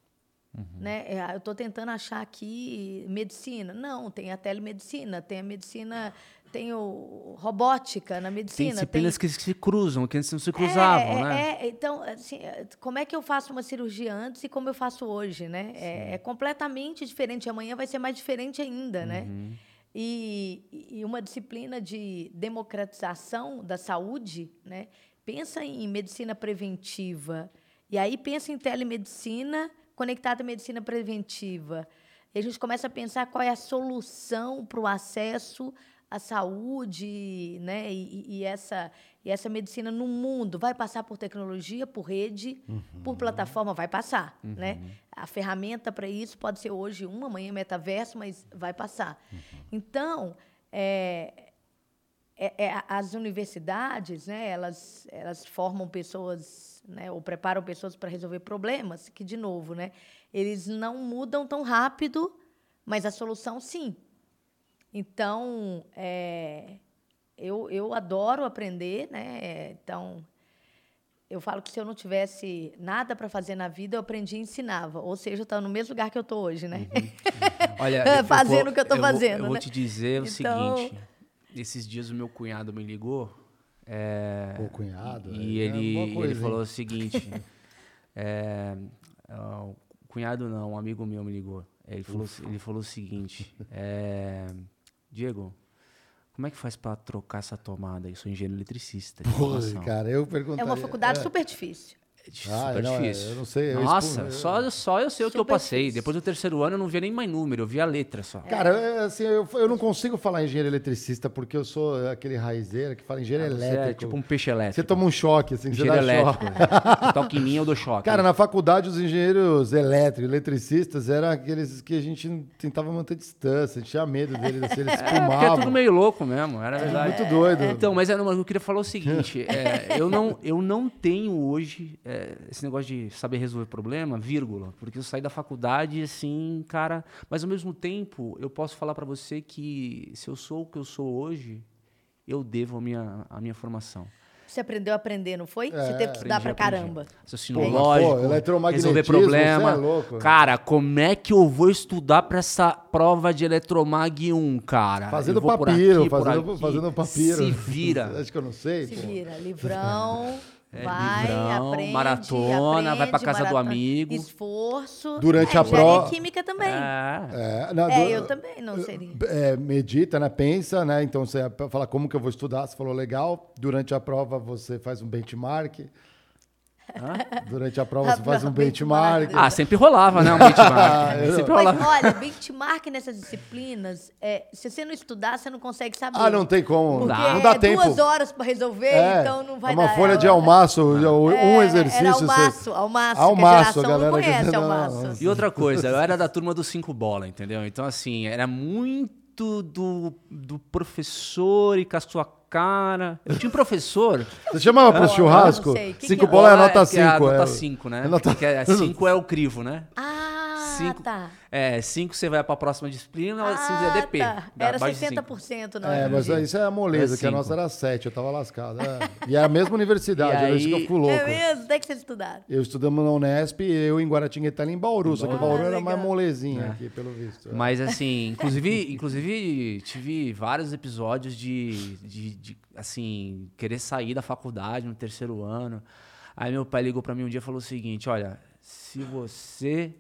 Né? É, Eu estou tentando achar aqui medicina. Não, tem a telemedicina, tem a medicina, tem o robótica na Tem medicina. disciplinas que se cruzam, que antes não se cruzavam, é, né? é, então, assim, é, como é que eu faço uma cirurgia antes e como eu faço hoje, né? É, é completamente diferente. Amanhã vai ser mais diferente ainda, né? E, e uma disciplina de democratização da saúde, né? Pensa em medicina preventiva. E aí pensa em telemedicina conectada à medicina preventiva. E a gente começa a pensar qual é a solução para o acesso à saúde, né? E, e- essa, E essa medicina no mundo vai passar por tecnologia, por rede, por plataforma, vai passar, né? A ferramenta para isso pode ser hoje uma, amanhã metaverso, mas vai passar. Então, é, é, é, as universidades, né, elas, elas formam pessoas, né, ou preparam pessoas para resolver problemas, que, de novo, né, eles não mudam tão rápido, mas a solução, sim. Então, é, eu, eu adoro aprender, né, então, eu falo que se eu não tivesse nada para fazer na vida, eu aprendi e ensinava. Ou seja, eu estava no mesmo lugar que eu estou hoje, né? Uhum. Olha, fazendo vou- o que eu estou eu vou- fazendo. Eu vou né? te dizer o Então- seguinte. Esses dias o meu cunhado me ligou. é, Pô, cunhado, E é ele, uma coisa, ele falou hein? o seguinte. é, ah, o cunhado não, um amigo meu me ligou. Ele falou, ele falou o seguinte. é, Diego, como é que faz para trocar essa tomada? Eu sou engenheiro eletricista. formação. cara, eu É perguntaria... uma faculdade super difícil. É Ah, super não, é, difícil. eu não sei, eu Nossa, expu- só, só eu sei o que eu Super passei. difícil. Depois do terceiro ano eu não via nem mais número, eu via a letra só. Cara, é, assim, eu, eu não consigo falar engenheiro eletricista porque eu sou aquele raizeiro que fala engenheiro Você elétrico. é tipo um peixe elétrico. Você toma um choque, assim, você engenheiro dá elétrico. choque. Toque em mim, eu dou choque. Cara, na faculdade, os engenheiros elétricos, eletricistas, eram aqueles que a gente tentava manter distância, a gente tinha medo deles, assim, eles É, porque é fumavam. tudo meio louco mesmo, era verdade. Muito doido. Então, mas era, eu queria falar o seguinte: é, eu, não, eu não tenho hoje é, esse negócio de saber resolver problema, vírgula, porque eu saí da faculdade assim, cara. Mas ao mesmo tempo, eu posso falar pra você que se eu sou o que eu sou hoje, eu devo a minha, a minha formação. Você aprendeu a aprender, não foi? É, você teve que estudar pra Aprendi, caramba. aprendi. Raciocínio Pô, mas, lógico, pô, eletromagnetismo, resolver você problema. é louco. Cara, como é que eu vou estudar pra essa prova de Eletromag 1, cara? Fazendo papiro, aqui, fazendo, fazendo papiro. Se vira. Acho que eu não sei. Se pô. vira. Livrão, É, vai, livrão, aprende. maratona, vai pra aprende, casa do maratona, amigo. Esforço. Durante é, a prova- química também. É. É, não, É, do- eu também não seria. é, medita, né? Pensa, né? Então você fala como que eu vou estudar, você falou legal. Durante a prova você faz um benchmark. Durante a prova A você faz um prova, benchmark. benchmark. Ah, sempre rolava, né? Um benchmark. sempre Mas rolava. olha, benchmark nessas disciplinas, é, se você não estudar, você não consegue saber. Ah, não tem como. Porque Não dá é tempo. duas horas pra resolver, É, então não vai é uma dar. folha É, de almaço, um é, exercício. Era você- almaço, almaço. Almaço, que a a geração não galera que- conhece não, almaço. E outra coisa, eu era da turma dos cinco bola, entendeu? Então, assim, era muito do, do professor e com a sua cara. Eu tinha um professor. Você chamava pro churrasco? não sei. Que que Cinco é? bola é nota que é a 5. nota 5, né? É nota- Que é 5 é o crivo, né? Ah, Cinco- tá. É, 5 você vai pra próxima disciplina, Ah, 5 é DP. tá. Era abaixo de cinco. 60%, não É, mas isso é a moleza, É que a cinco. nossa era 7, eu tava lascado. é. E é a mesma universidade, E era isso que eu aí- fico louco. É mesmo? Tem que ser estudado. Eu estudamos na Unesp e eu em Guaratinguetá e em Bauru, só que Bauru era mais molezinha aqui, pelo visto. é. Mas assim, inclusive, inclusive tive vários episódios de, de, de, assim, querer sair da faculdade no terceiro ano. Aí meu pai ligou pra mim um dia e falou o seguinte, olha, se você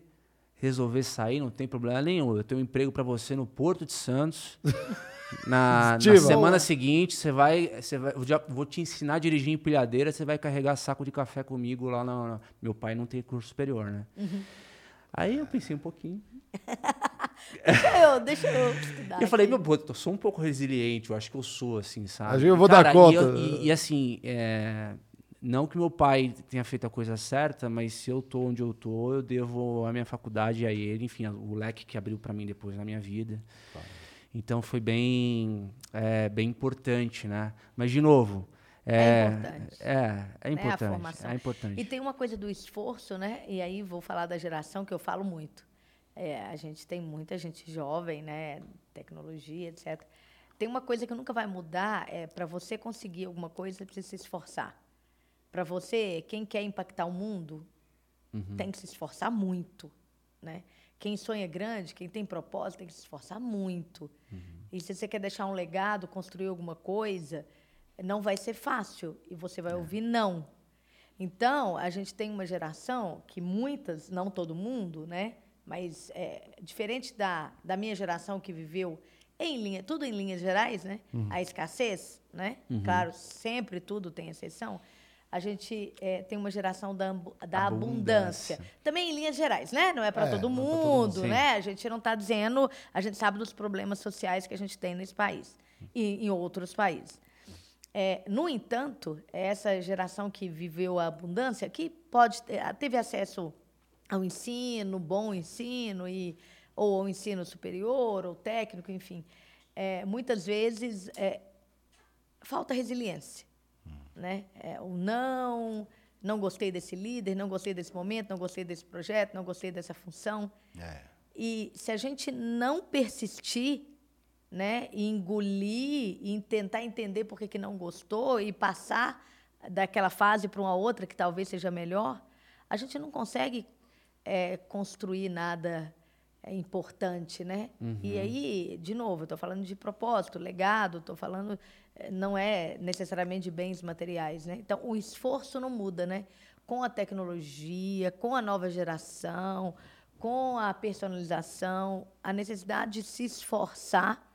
resolver sair, não tem problema nenhum. Eu tenho um emprego pra você no Porto de Santos. Na, na semana seguinte, você vai, você vai. eu já vou te ensinar a dirigir empilhadeira, você vai carregar saco de café comigo lá na. na- meu pai não tem curso superior, né? Aí eu pensei um pouquinho. Deixa eu, deixa eu estudar. Eu falei, aqui. meu, pô, eu sou um pouco resiliente, eu acho que eu sou, assim, sabe? Eu vou E, dar cara, conta. E, eu- e- e, assim, é, não que meu pai tenha feito a coisa certa, mas se eu tô onde eu tô, eu devo a minha faculdade a ele, enfim, o leque que abriu pra mim depois na minha vida. Então foi bem, é, bem importante, né? Mas, de novo... É É, importante. É, é né, a importante. formação. é importante. E tem uma coisa do esforço, né? E aí vou falar da geração que eu falo muito. É, a gente tem muita gente jovem, né? Tecnologia, etc. Tem uma coisa que nunca vai mudar, é para você conseguir alguma coisa, você precisa se esforçar. Para você, quem quer impactar o mundo, Uhum. tem que se esforçar muito, né? Quem sonha grande, quem tem propósito, tem que se esforçar muito. Uhum. E se você quer deixar um legado, construir alguma coisa, não vai ser fácil e você É. vai ouvir não. Então, a gente tem uma geração que muitas, não todo mundo, né? Mas é, diferente da, da minha geração que viveu em linha, tudo em linhas gerais, né? Uhum. A escassez, né? Claro, sempre tudo tem exceção. A gente é, tem uma geração da, da abundância. Abundância. Também em linhas gerais, né? Não é para É, todo é todo mundo, mundo, sim. né? A gente não está dizendo, a gente sabe dos problemas sociais que a gente tem nesse país e em outros países. É, no entanto, essa geração que viveu a abundância, que pode ter, teve acesso ao ensino, bom ensino, e, ou ao ensino superior, ou técnico, enfim, é, muitas vezes é, falta resiliência. Né? É, o não, não gostei desse líder, não gostei desse momento, não gostei desse projeto, não gostei dessa função. É. E se a gente não persistir, né, e engolir, e tentar entender por que, que não gostou e passar daquela fase para uma outra que talvez seja melhor, a gente não consegue é, construir nada é, importante, né? Uhum. E aí, de novo, eu estou falando de propósito, legado, estou falando não é necessariamente de bens materiais, né? Então, o esforço não muda, né? Com a tecnologia, com a nova geração, com a personalização, a necessidade de se esforçar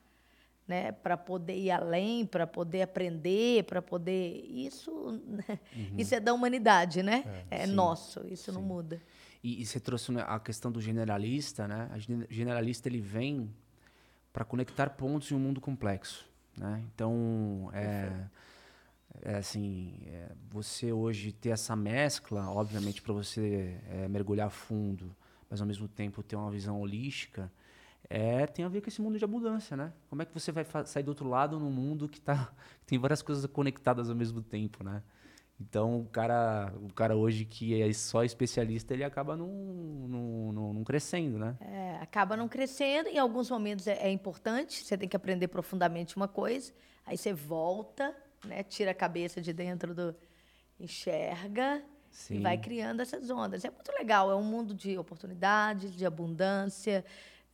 né, para poder ir além, para poder aprender, para poder isso, uhum. isso é da humanidade, né? É, é nosso, isso sim. não muda. E, e, você trouxe né, a questão do generalista, né? O generalista ele vem para conectar pontos em um mundo complexo, né? Então é, é assim, é, você hoje ter essa mescla, obviamente para você é, mergulhar fundo, mas ao mesmo tempo ter uma visão holística é, tem a ver com esse mundo de abundância, né? Como é que você vai sair do outro lado num mundo que, tá, que tem várias coisas conectadas ao mesmo tempo, né? Então, o cara, o cara hoje que é só especialista, ele acaba não, não, não, não crescendo, né? É, acaba não crescendo. Em alguns momentos é, é, importante, você tem que aprender profundamente uma coisa. Aí você volta, né? tira a cabeça de dentro do... enxerga Sim. e vai criando essas ondas. É muito legal, é um mundo de oportunidades, de abundância,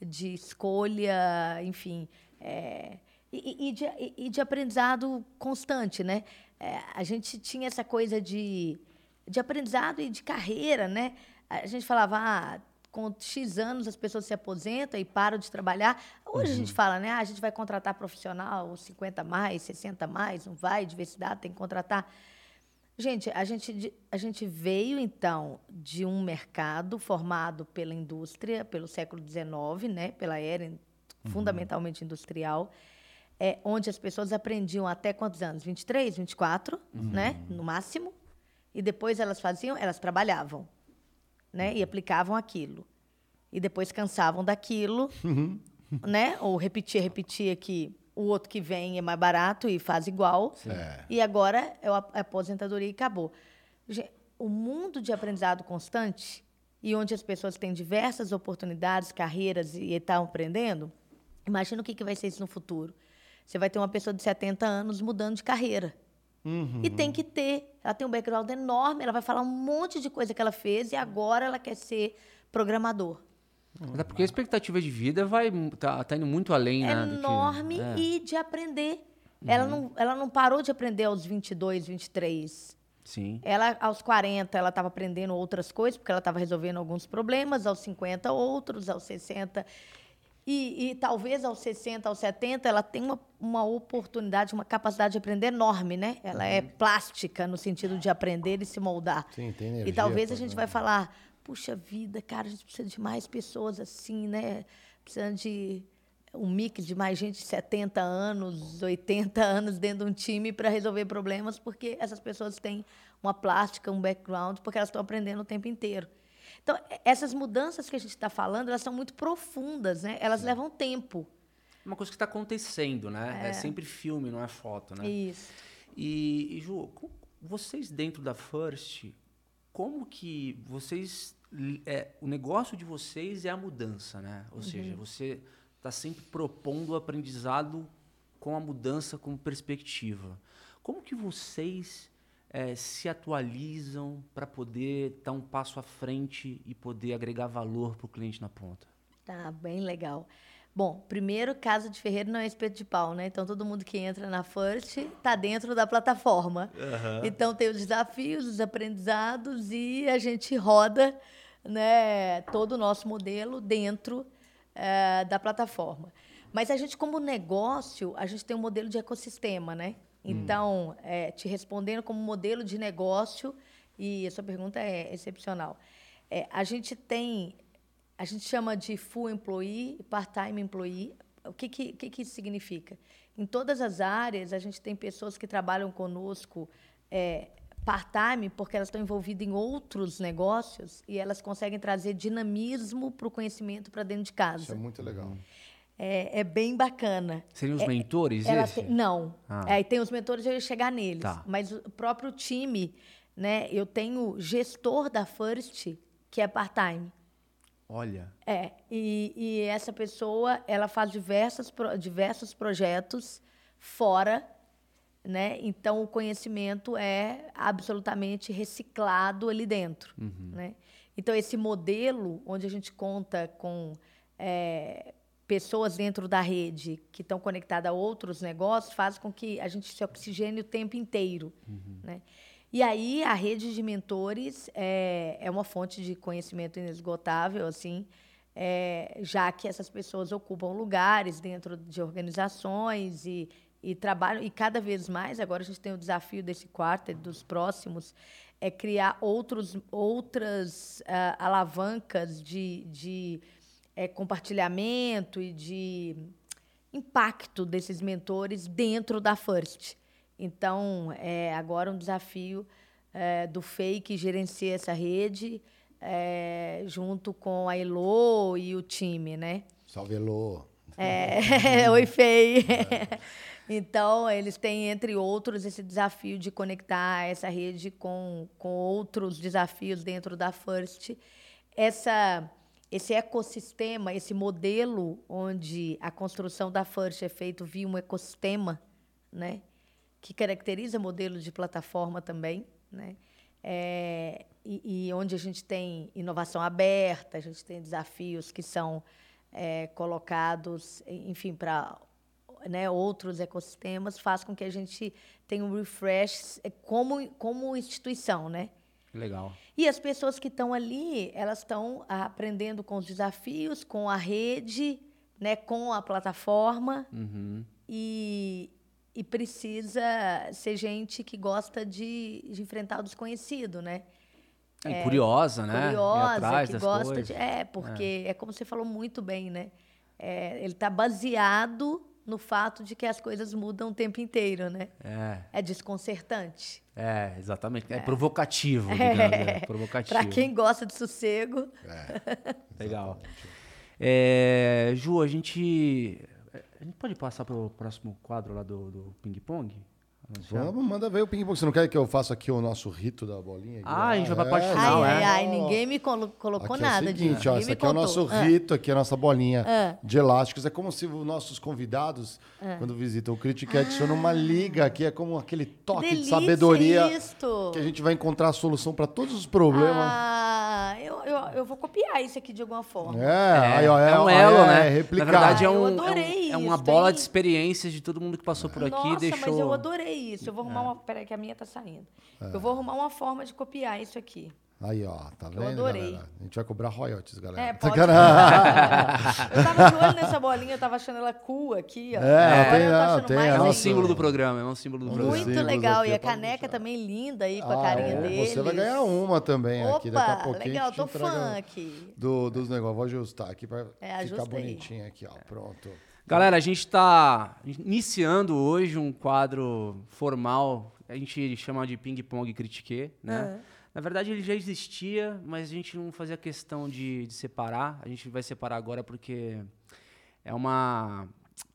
de escolha, enfim, é, e, e, de, e, de, aprendizado constante, né? É, a gente tinha essa coisa de, de aprendizado e de carreira, né? A gente falava, ah, com X anos as pessoas se aposentam e param de trabalhar. Hoje uhum. a gente uhum. fala, né? Ah, a gente vai contratar profissional, 50 mais, 60 mais, não vai, diversidade, tem que contratar. Gente, a gente, a gente veio, então, de um mercado formado pela indústria, pelo século XIX, né, pela era uhum. fundamentalmente industrial, é, onde as pessoas aprendiam até quantos anos? 23, 24, uhum. né, no máximo. E depois elas faziam, elas trabalhavam, né, e aplicavam aquilo. E depois cansavam daquilo, uhum. né, ou repetia, repetia que o outro que vem é mais barato e faz igual. É. E agora é a aposentadoria e acabou. O mundo de aprendizado constante e onde as pessoas têm diversas oportunidades, carreiras e estão aprendendo, imagina o que, que vai ser isso no futuro. Você vai ter uma pessoa de 70 anos mudando de carreira. Uhum. E tem que ter. Ela tem um background enorme, ela vai falar um monte de coisa que ela fez e agora ela quer ser programador. Até porque a expectativa de vida vai tá, tá indo muito além, é né? enorme que, é. e de aprender. Uhum. Ela, não, ela não parou de aprender aos 22, 23. Sim. Ela, aos 40, ela estava aprendendo outras coisas, porque ela estava resolvendo alguns problemas. Aos 50, outros. Aos 60. E, e, talvez aos 60, aos 70, ela tem uma, uma oportunidade, uma capacidade de aprender enorme, né? Ela é uhum. é plástica no sentido de aprender e se moldar. Sim, tem energia. E talvez a gente vai falar, puxa vida, cara, a gente precisa de mais pessoas assim, né? Precisa de um mix de mais gente de 70 anos, 80 anos dentro de um time para resolver problemas, porque essas pessoas têm uma plástica, um background, porque elas estão aprendendo o tempo inteiro. Então, essas mudanças que a gente está falando, elas são muito profundas, né? Elas Sim. levam tempo. É uma coisa que está acontecendo, né? É. é. sempre filme, não é foto, né? Isso. E, e Ju, vocês dentro da First, como que vocês é, o negócio de vocês é a mudança, né? Ou uhum. seja, você está sempre propondo o aprendizado com a mudança como perspectiva. Como que vocês é, se atualizam para poder estar um passo à frente e poder agregar valor para o cliente na ponta? Tá, bem legal. Bom, primeiro, casa de ferreiro não é espeto de pau, né? Então, todo mundo que entra na First está dentro da plataforma. Uhum. Então, tem os desafios, os aprendizados e a gente roda né, todo o nosso modelo dentro é, da plataforma. Mas a gente, como negócio, a gente tem um modelo de ecossistema, né? Então, hum. é, te respondendo como modelo de negócio, e a sua pergunta é excepcional. É, a gente tem a gente chama de full employee e part-time employee. o que, que, que, que isso significa? Em todas as áreas, a gente tem pessoas que trabalham conosco é, part-time, porque elas estão envolvidas em outros negócios e elas conseguem trazer dinamismo para o conhecimento para dentro de casa. Isso é muito legal. É, é bem bacana. Seriam os É, mentores? ela esse? tem- não. Ah. Aí tem os mentores, eu ia chegar neles. Tá. Mas o próprio time, né? Eu tenho gestor da First, que é part-time. Olha. É, e, e essa pessoa, ela faz diversas, diversos projetos fora, né? Então, o conhecimento é absolutamente reciclado ali dentro, né? Então, esse modelo, onde a gente conta com é, pessoas dentro da rede que estão conectadas a outros negócios, faz com que a gente se oxigene o tempo inteiro, né? E aí, a rede de mentores é, é uma fonte de conhecimento inesgotável, assim, é, já que essas pessoas ocupam lugares dentro de organizações e, e trabalham, e cada vez mais, agora a gente tem o desafio desse quarto e dos próximos, é criar outros, outras ah, alavancas de, de eh, compartilhamento e de impacto desses mentores dentro da First. Então, é agora um desafio é, do FEI que gerencia essa rede, é, junto com a Elo e o time, né? Salve, Elô. É, Oi, FEI. Então, eles têm, entre outros, esse desafio de conectar essa rede com, com outros desafios dentro da First. Essa, esse ecossistema, esse modelo onde a construção da First é feito via um ecossistema, né? que caracteriza modelo de plataforma também, né? É, e, e onde a gente tem inovação aberta, a gente tem desafios que são é, colocados, enfim, para né, outros ecossistemas, faz com que a gente tenha um refresh é, como, como instituição, né? Legal. E as pessoas que estão ali, elas estão aprendendo com os desafios, com a rede, né, com a plataforma Uhum. e, e precisa ser gente que gosta de, de enfrentar o desconhecido, né? É, curiosa, né? Curiosa, que gosta coisas. de. É, porque é. como você falou muito bem, né? É, ele está baseado no fato de que as coisas mudam o tempo inteiro, né? É, É desconcertante. é, exatamente. É, provocativo, digamos. É, provocativo. Para quem gosta de sossego, Legal. É, Ju, a gente. A gente pode passar para o próximo quadro lá do, do ping-pong? Vamos, manda ver o ping-pong. Você não quer que eu faça aqui o nosso rito da bolinha? aqui? Ah, a gente vai pra parte É, final, ai, é? ai, ninguém me colo- colocou Aqui nada é o seguinte, ó, ninguém esse aqui é o nosso contou. Ah. rito, aqui é a nossa bolinha Ah. de elásticos. É como se os nossos convidados, quando visitam o Critic, adicionam uma liga aqui, é como aquele toque de sabedoria isto! que a gente vai encontrar a solução para todos os problemas. Ah, eu, eu, vou copiar isso aqui de alguma forma. É, aí, ó, é, é um aí, elo, é, né? replicar. Na verdade, é, eu um, adorei é, um- é uma isso, bola hein? de experiências de todo mundo que passou por aqui Nossa, e deixou. mas eu adorei isso. Eu vou É. arrumar uma. Peraí, que a minha tá saindo. Eu vou arrumar uma forma de copiar isso aqui. Aí, ó, tá vendo, adorei. galera? A gente vai cobrar royalties, galera. É, pode. Sacanagem. eu tava de olho nessa bolinha, eu tava achando ela cool aqui, ó. É, Agora tem, eu tô não, tem, mais é É um símbolo do programa, é um símbolo do programa. Muito legal. e a pode caneca deixar. também linda aí, com a Ah, carinha é, deles. Você vai ganhar uma também aqui. Daqui a Opa, pouquinho legal, tô fã aqui. Do, dos negócios. Vou ajustar aqui para É, ficar bonitinho aqui, ó. Pronto. Galera, a gente está iniciando hoje um quadro formal, a gente chama de ping-pong critique, né? Na verdade, ele já existia, mas a gente não fazia questão de, de separar. A gente vai separar agora porque é uma,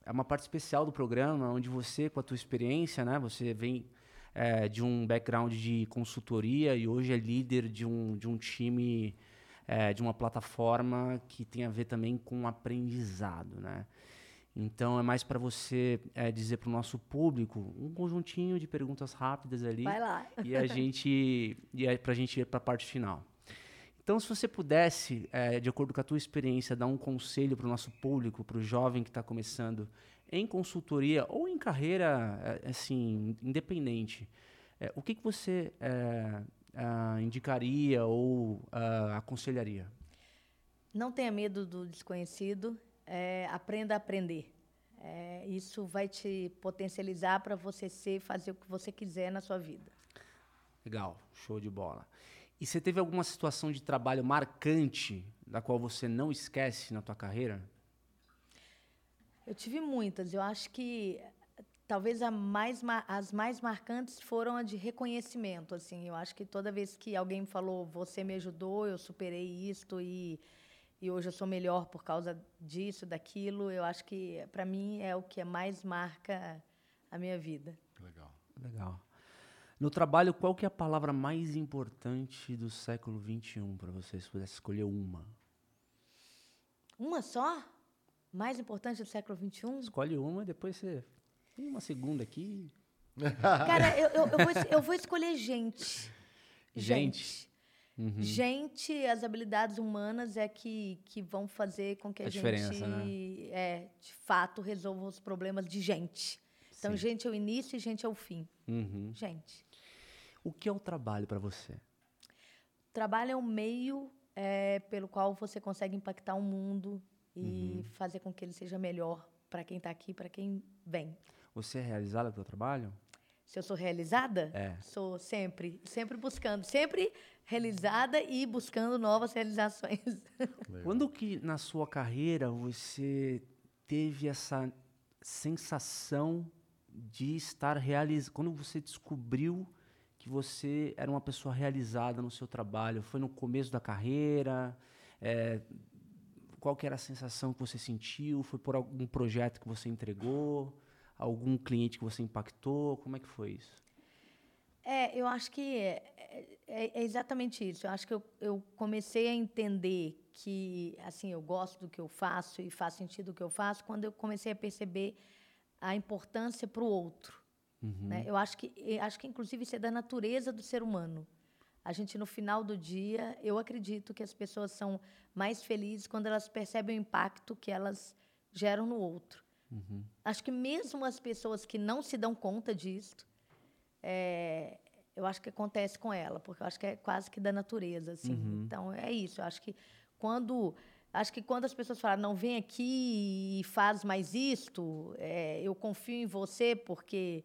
é uma parte especial do programa, onde você, com a tua experiência, né? Você vem é, de um background de consultoria e hoje é líder de um, de um time, é, de uma plataforma que tem a ver também com aprendizado, né? Então é mais para você é, dizer para o nosso público um conjuntinho de perguntas rápidas ali Vai lá. e a gente e é para a gente ir para a parte final. Então, se você pudesse, é, de acordo com a tua experiência, dar um conselho para o nosso público, para o jovem que está começando em consultoria ou em carreira é, assim independente, é, o que, que você é, ah, indicaria ou ah, aconselharia? Não tenha medo do desconhecido, é, aprenda a aprender. É, isso vai te potencializar para você ser, fazer o que você quiser na sua vida. Legal, show de bola. E você teve alguma situação de trabalho marcante da qual você não esquece na tua carreira? Eu tive muitas. Eu acho que talvez mais, as mais marcantes foram a de reconhecimento. Assim, eu acho que toda vez que alguém falou, você me ajudou, eu superei isto e, e hoje eu sou melhor por causa disso, daquilo. Eu acho que para mim é o que mais marca a minha vida. Legal. Legal. No trabalho, qual que é a palavra mais importante do século XXI para você, se pudesse escolher uma? Uma só? Mais importante do século XXI? Escolhe uma e depois você tem uma segunda aqui. Cara, eu, eu, eu, vou, eu vou escolher gente. Gente. Uhum. Gente, as habilidades humanas é que, que vão fazer com que a, a gente, né? é, de fato, resolva os problemas de gente. Então, Sim. gente é o início e gente é o fim. Uhum. Gente. O que é o trabalho para você? Trabalho é um meio é, pelo qual você consegue impactar o mundo e uhum. fazer com que ele seja melhor para quem está aqui, para quem vem. Você é realizada o seu trabalho? Se eu sou realizada? É. Sou sempre, sempre buscando, sempre realizada e buscando novas realizações. Quando que na sua carreira você teve essa sensação de estar realizado? Quando você descobriu que você era uma pessoa realizada no seu trabalho? Foi no começo da carreira? É, qual que era a sensação que você sentiu? Foi por algum projeto que você entregou? Algum cliente que você impactou? Como é que foi isso? É, eu acho que é, é, é exatamente isso. Eu acho que eu, eu, comecei a entender que, assim, eu gosto do que eu faço e faz sentido o que eu faço quando eu comecei a perceber a importância para o outro. Uhum. Né? Eu acho que, acho que, inclusive, isso é da natureza do ser humano. A gente, no final do dia, eu acredito que as pessoas são mais felizes quando elas percebem o impacto que elas geram no outro. Uhum. Acho que mesmo as pessoas que não se dão conta disso, é, eu acho que acontece com ela, porque eu acho que é quase que da natureza, assim. Uhum. Então é isso. Eu acho que quando acho que quando as pessoas falam não vem aqui e faz mais isto, é, eu confio em você porque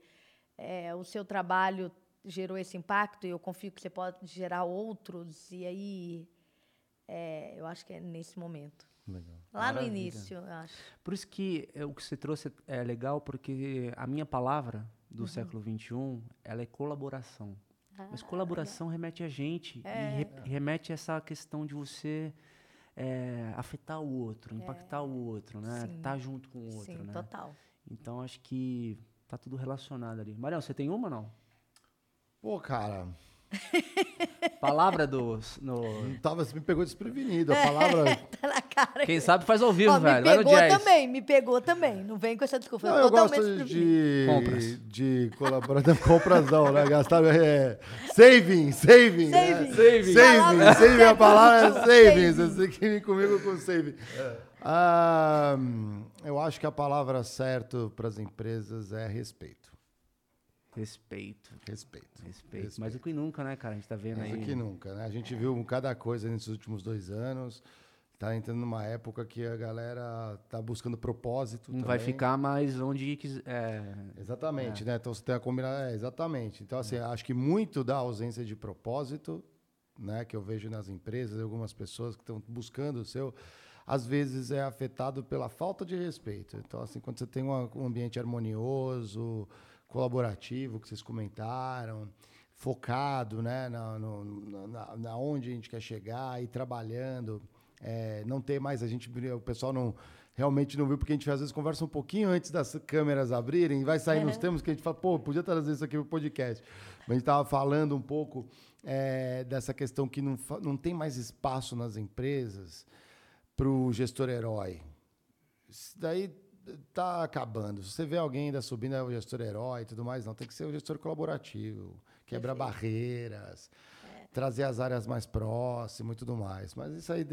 é, o seu trabalho gerou esse impacto e eu confio que você pode gerar outros. E aí, é, eu acho que é nesse momento. Legal. Lá Maravilha. no início, eu acho. Por isso que é, o que você trouxe é legal, porque a minha palavra do uhum. século XXI, ela é colaboração. Ah, Mas colaboração remete a gente é. e re remete a essa questão de você é, afetar o outro, impactar o outro, né? Sim. Estar tá junto com o outro, Sim, né? total. Então, acho que tá tudo relacionado ali. Marião, você tem uma ou não? Pô, cara. Palavra dos. No... Não tava, você me pegou desprevenido. A palavra. tá na cara. Quem sabe faz ao vivo, Ó, velho. Me pegou também, me pegou também. Não vem com essa desculpa. Não, eu gosto de. Compras. De colaborar. Compras não, né? Gastar. É, saving, saving. Saving. É, saving. Saving. Saving, a palavra é saving. Você que vir comigo com saving. É. Ah, eu acho que a palavra certa para as empresas é respeito. Respeito. Respeito. Respeito. Respeito. Mais do que nunca, né, cara? A gente tá vendo Mais aí. Mais do que nunca, né? A gente viu cada coisa nesses últimos dois anos. Tá entrando numa época que a galera tá buscando propósito. Não também. vai ficar mais onde quiser. É... Exatamente, é. né? Então você tem a combinação. É, exatamente. Então, assim, é. acho que muito da ausência de propósito, né, que eu vejo nas empresas, algumas pessoas que estão buscando o seu, às vezes é afetado pela falta de respeito. Então, assim, quando você tem um ambiente harmonioso, colaborativo que vocês comentaram, focado né, na, no, na, na onde a gente quer chegar e trabalhando. É, não ter mais, a gente, o pessoal não realmente não viu, porque a gente às vezes conversa um pouquinho antes das câmeras abrirem, vai sair nos termos que a gente fala, pô, podia trazer isso aqui para o podcast. Mas a gente estava falando um pouco é, dessa questão que não, não tem mais espaço nas empresas para o gestor herói. Isso daí tá acabando. Se você vê alguém ainda subindo, é o gestor herói e tudo mais, não. Tem que ser o gestor colaborativo, quebrar barreiras, é. trazer as áreas mais próximas e tudo mais. Mas isso aí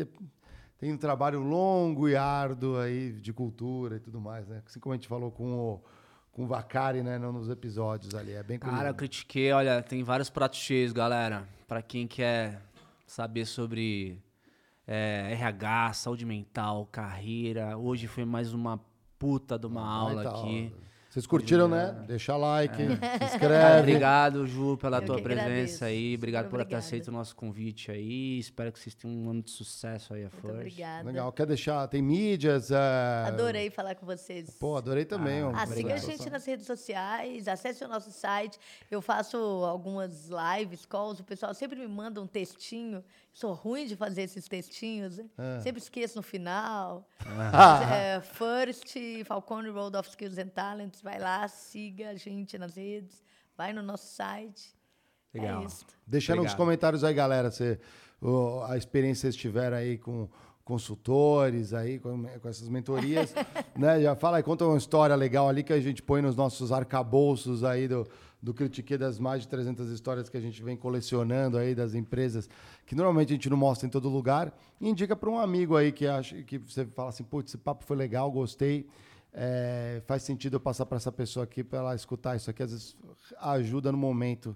tem um trabalho longo e árduo aí de cultura e tudo mais, né? Assim como a gente falou com o, com o Vacari, né, nos episódios ali. É bem Cara, eu critiquei, olha, tem vários pratos cheios, galera. Para quem quer saber sobre é, RH, saúde mental, carreira. Hoje foi mais uma puta de uma aula aqui. Vocês curtiram, né? Deixa like, se Cara, inscreve. obrigado, Ju, pela Eu tua presença agradeço. aí. Obrigado por ter aceito o nosso convite aí. Espero que vocês tenham um ano de sucesso aí a Muito obrigada. Legal. Quer deixar? Tem mídias? é, Adorei falar com vocês. Pô, adorei também. ó. Ah, siga a gente nas redes sociais, acesse o nosso site. Eu faço algumas lives, calls, o pessoal sempre me manda um textinho. Sou ruim de fazer esses textinhos, né? Ah. sempre esqueço no final. Ah. É, First, Falcone Road of Skills and Talents, vai lá, siga a gente nas redes, vai no nosso site. Legal. É isso. Deixa nos Obrigado. comentários aí, galera, se a experiência que vocês tiveram aí com consultores aí, com, com essas mentorias, né? Já fala aí, conta uma história legal ali que a gente põe nos nossos arcabouços aí do, do Critique das mais de 300 histórias que a gente vem colecionando aí das empresas, que normalmente a gente não mostra em todo lugar, e indica para um amigo aí que acha que você fala assim, putz, esse papo foi legal, gostei, é, faz sentido eu passar para essa pessoa aqui para ela escutar isso aqui, às vezes ajuda no momento.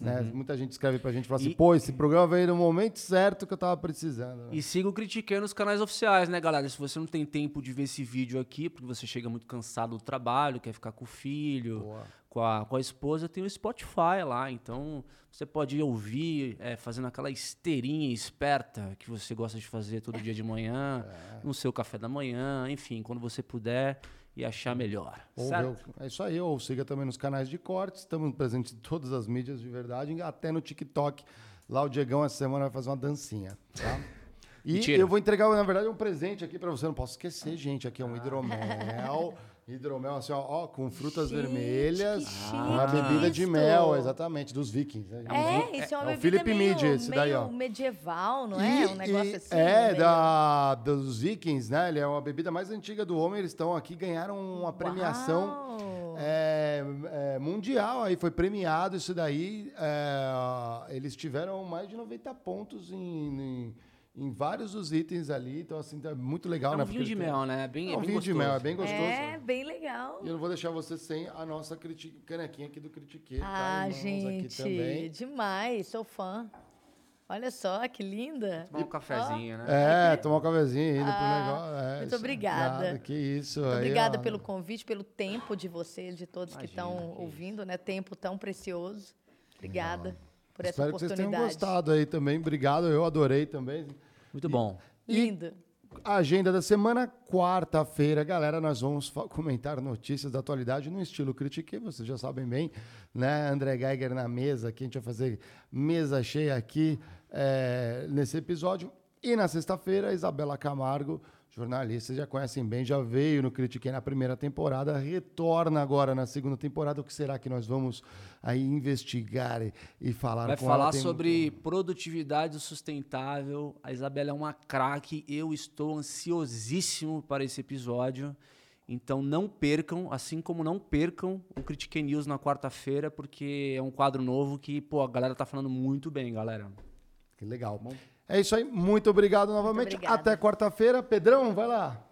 Né? Muita gente escreve pra gente e fala assim, pô, esse programa veio no momento certo que eu tava precisando. né? E siga o Critiquei nos canais oficiais, né, galera? Se você não tem tempo de ver esse vídeo aqui, porque você chega muito cansado do trabalho, quer ficar com o filho, com a, com a esposa, tem o Spotify lá. Então, você pode ouvir é, fazendo aquela esteirinha esperta que você gosta de fazer todo dia de manhã, no seu café da manhã, enfim, quando você puder e achar melhor. Ou certo? é isso aí, ou siga também nos canais de cortes, estamos presentes em todas as mídias de verdade, até no TikTok. Lá o Diegão essa semana vai fazer uma dancinha, tá? E Mentira. eu vou entregar, na verdade, um presente aqui pra você, não posso esquecer, gente, aqui é um hidromel, hidromel assim, ó, ó, com frutas Gente, vermelhas, uma chique bebida de mel, exatamente, dos vikings. né? É, isso é uma é o bebida Felipe meio, Midi, esse daí, meio ó. medieval, não é? E- um negócio e- assim. É, meio- da, dos vikings, né? Ele é uma bebida mais antiga do homem. Eles estão aqui, ganharam uma premiação é, é, mundial. Aí foi premiado isso daí. é, eles tiveram mais de 90 pontos em, em, em vários dos itens ali. Então, assim, tá muito legal, É né? um vinho Porque de tem- mel, né? Bem, É um bem vinho de gostoso. mel, é bem gostoso. É, bem legal. E eu não vou deixar você sem a nossa criti- canequinha aqui do Critique. Ah, tá, irmãos, aqui gente, também. demais, sou fã. Olha só, que linda. Tomar um cafezinho, né? É, tomar um cafezinho, pro Ah, negócio. é, muito isso- obrigada. Nada, que isso. Muito aí, Obrigada ó. pelo convite, pelo tempo de vocês, de todos que Imagina, estão que ouvindo, né? Tempo tão precioso. Obrigada por essa Espero que vocês tenham oportunidade. gostado aí também. Obrigado, eu adorei também. Muito bom. Lindo. A agenda da semana, quarta-feira, galera, nós vamos comentar notícias da atualidade no estilo Critique, vocês já sabem bem, né? André Geiger na mesa, aqui a gente vai fazer mesa cheia aqui é, nesse episódio. E na sexta-feira, Isabela Camargo, jornalista, vocês já conhecem bem, já veio no Critique na primeira temporada, retorna agora na segunda temporada. O que será que nós vamos aí investigar e, e falar Vai com ela? falar Tem- sobre produtividade sustentável. A Isabela é uma craque. Eu estou ansiosíssimo para esse episódio. Então não percam, assim como não percam o Critique News na quarta-feira, porque é um quadro novo que, pô, a galera tá falando muito bem, galera. Que legal. É isso aí. Muito obrigado novamente. obrigada. Até quarta-feira. Pedrão, vai lá.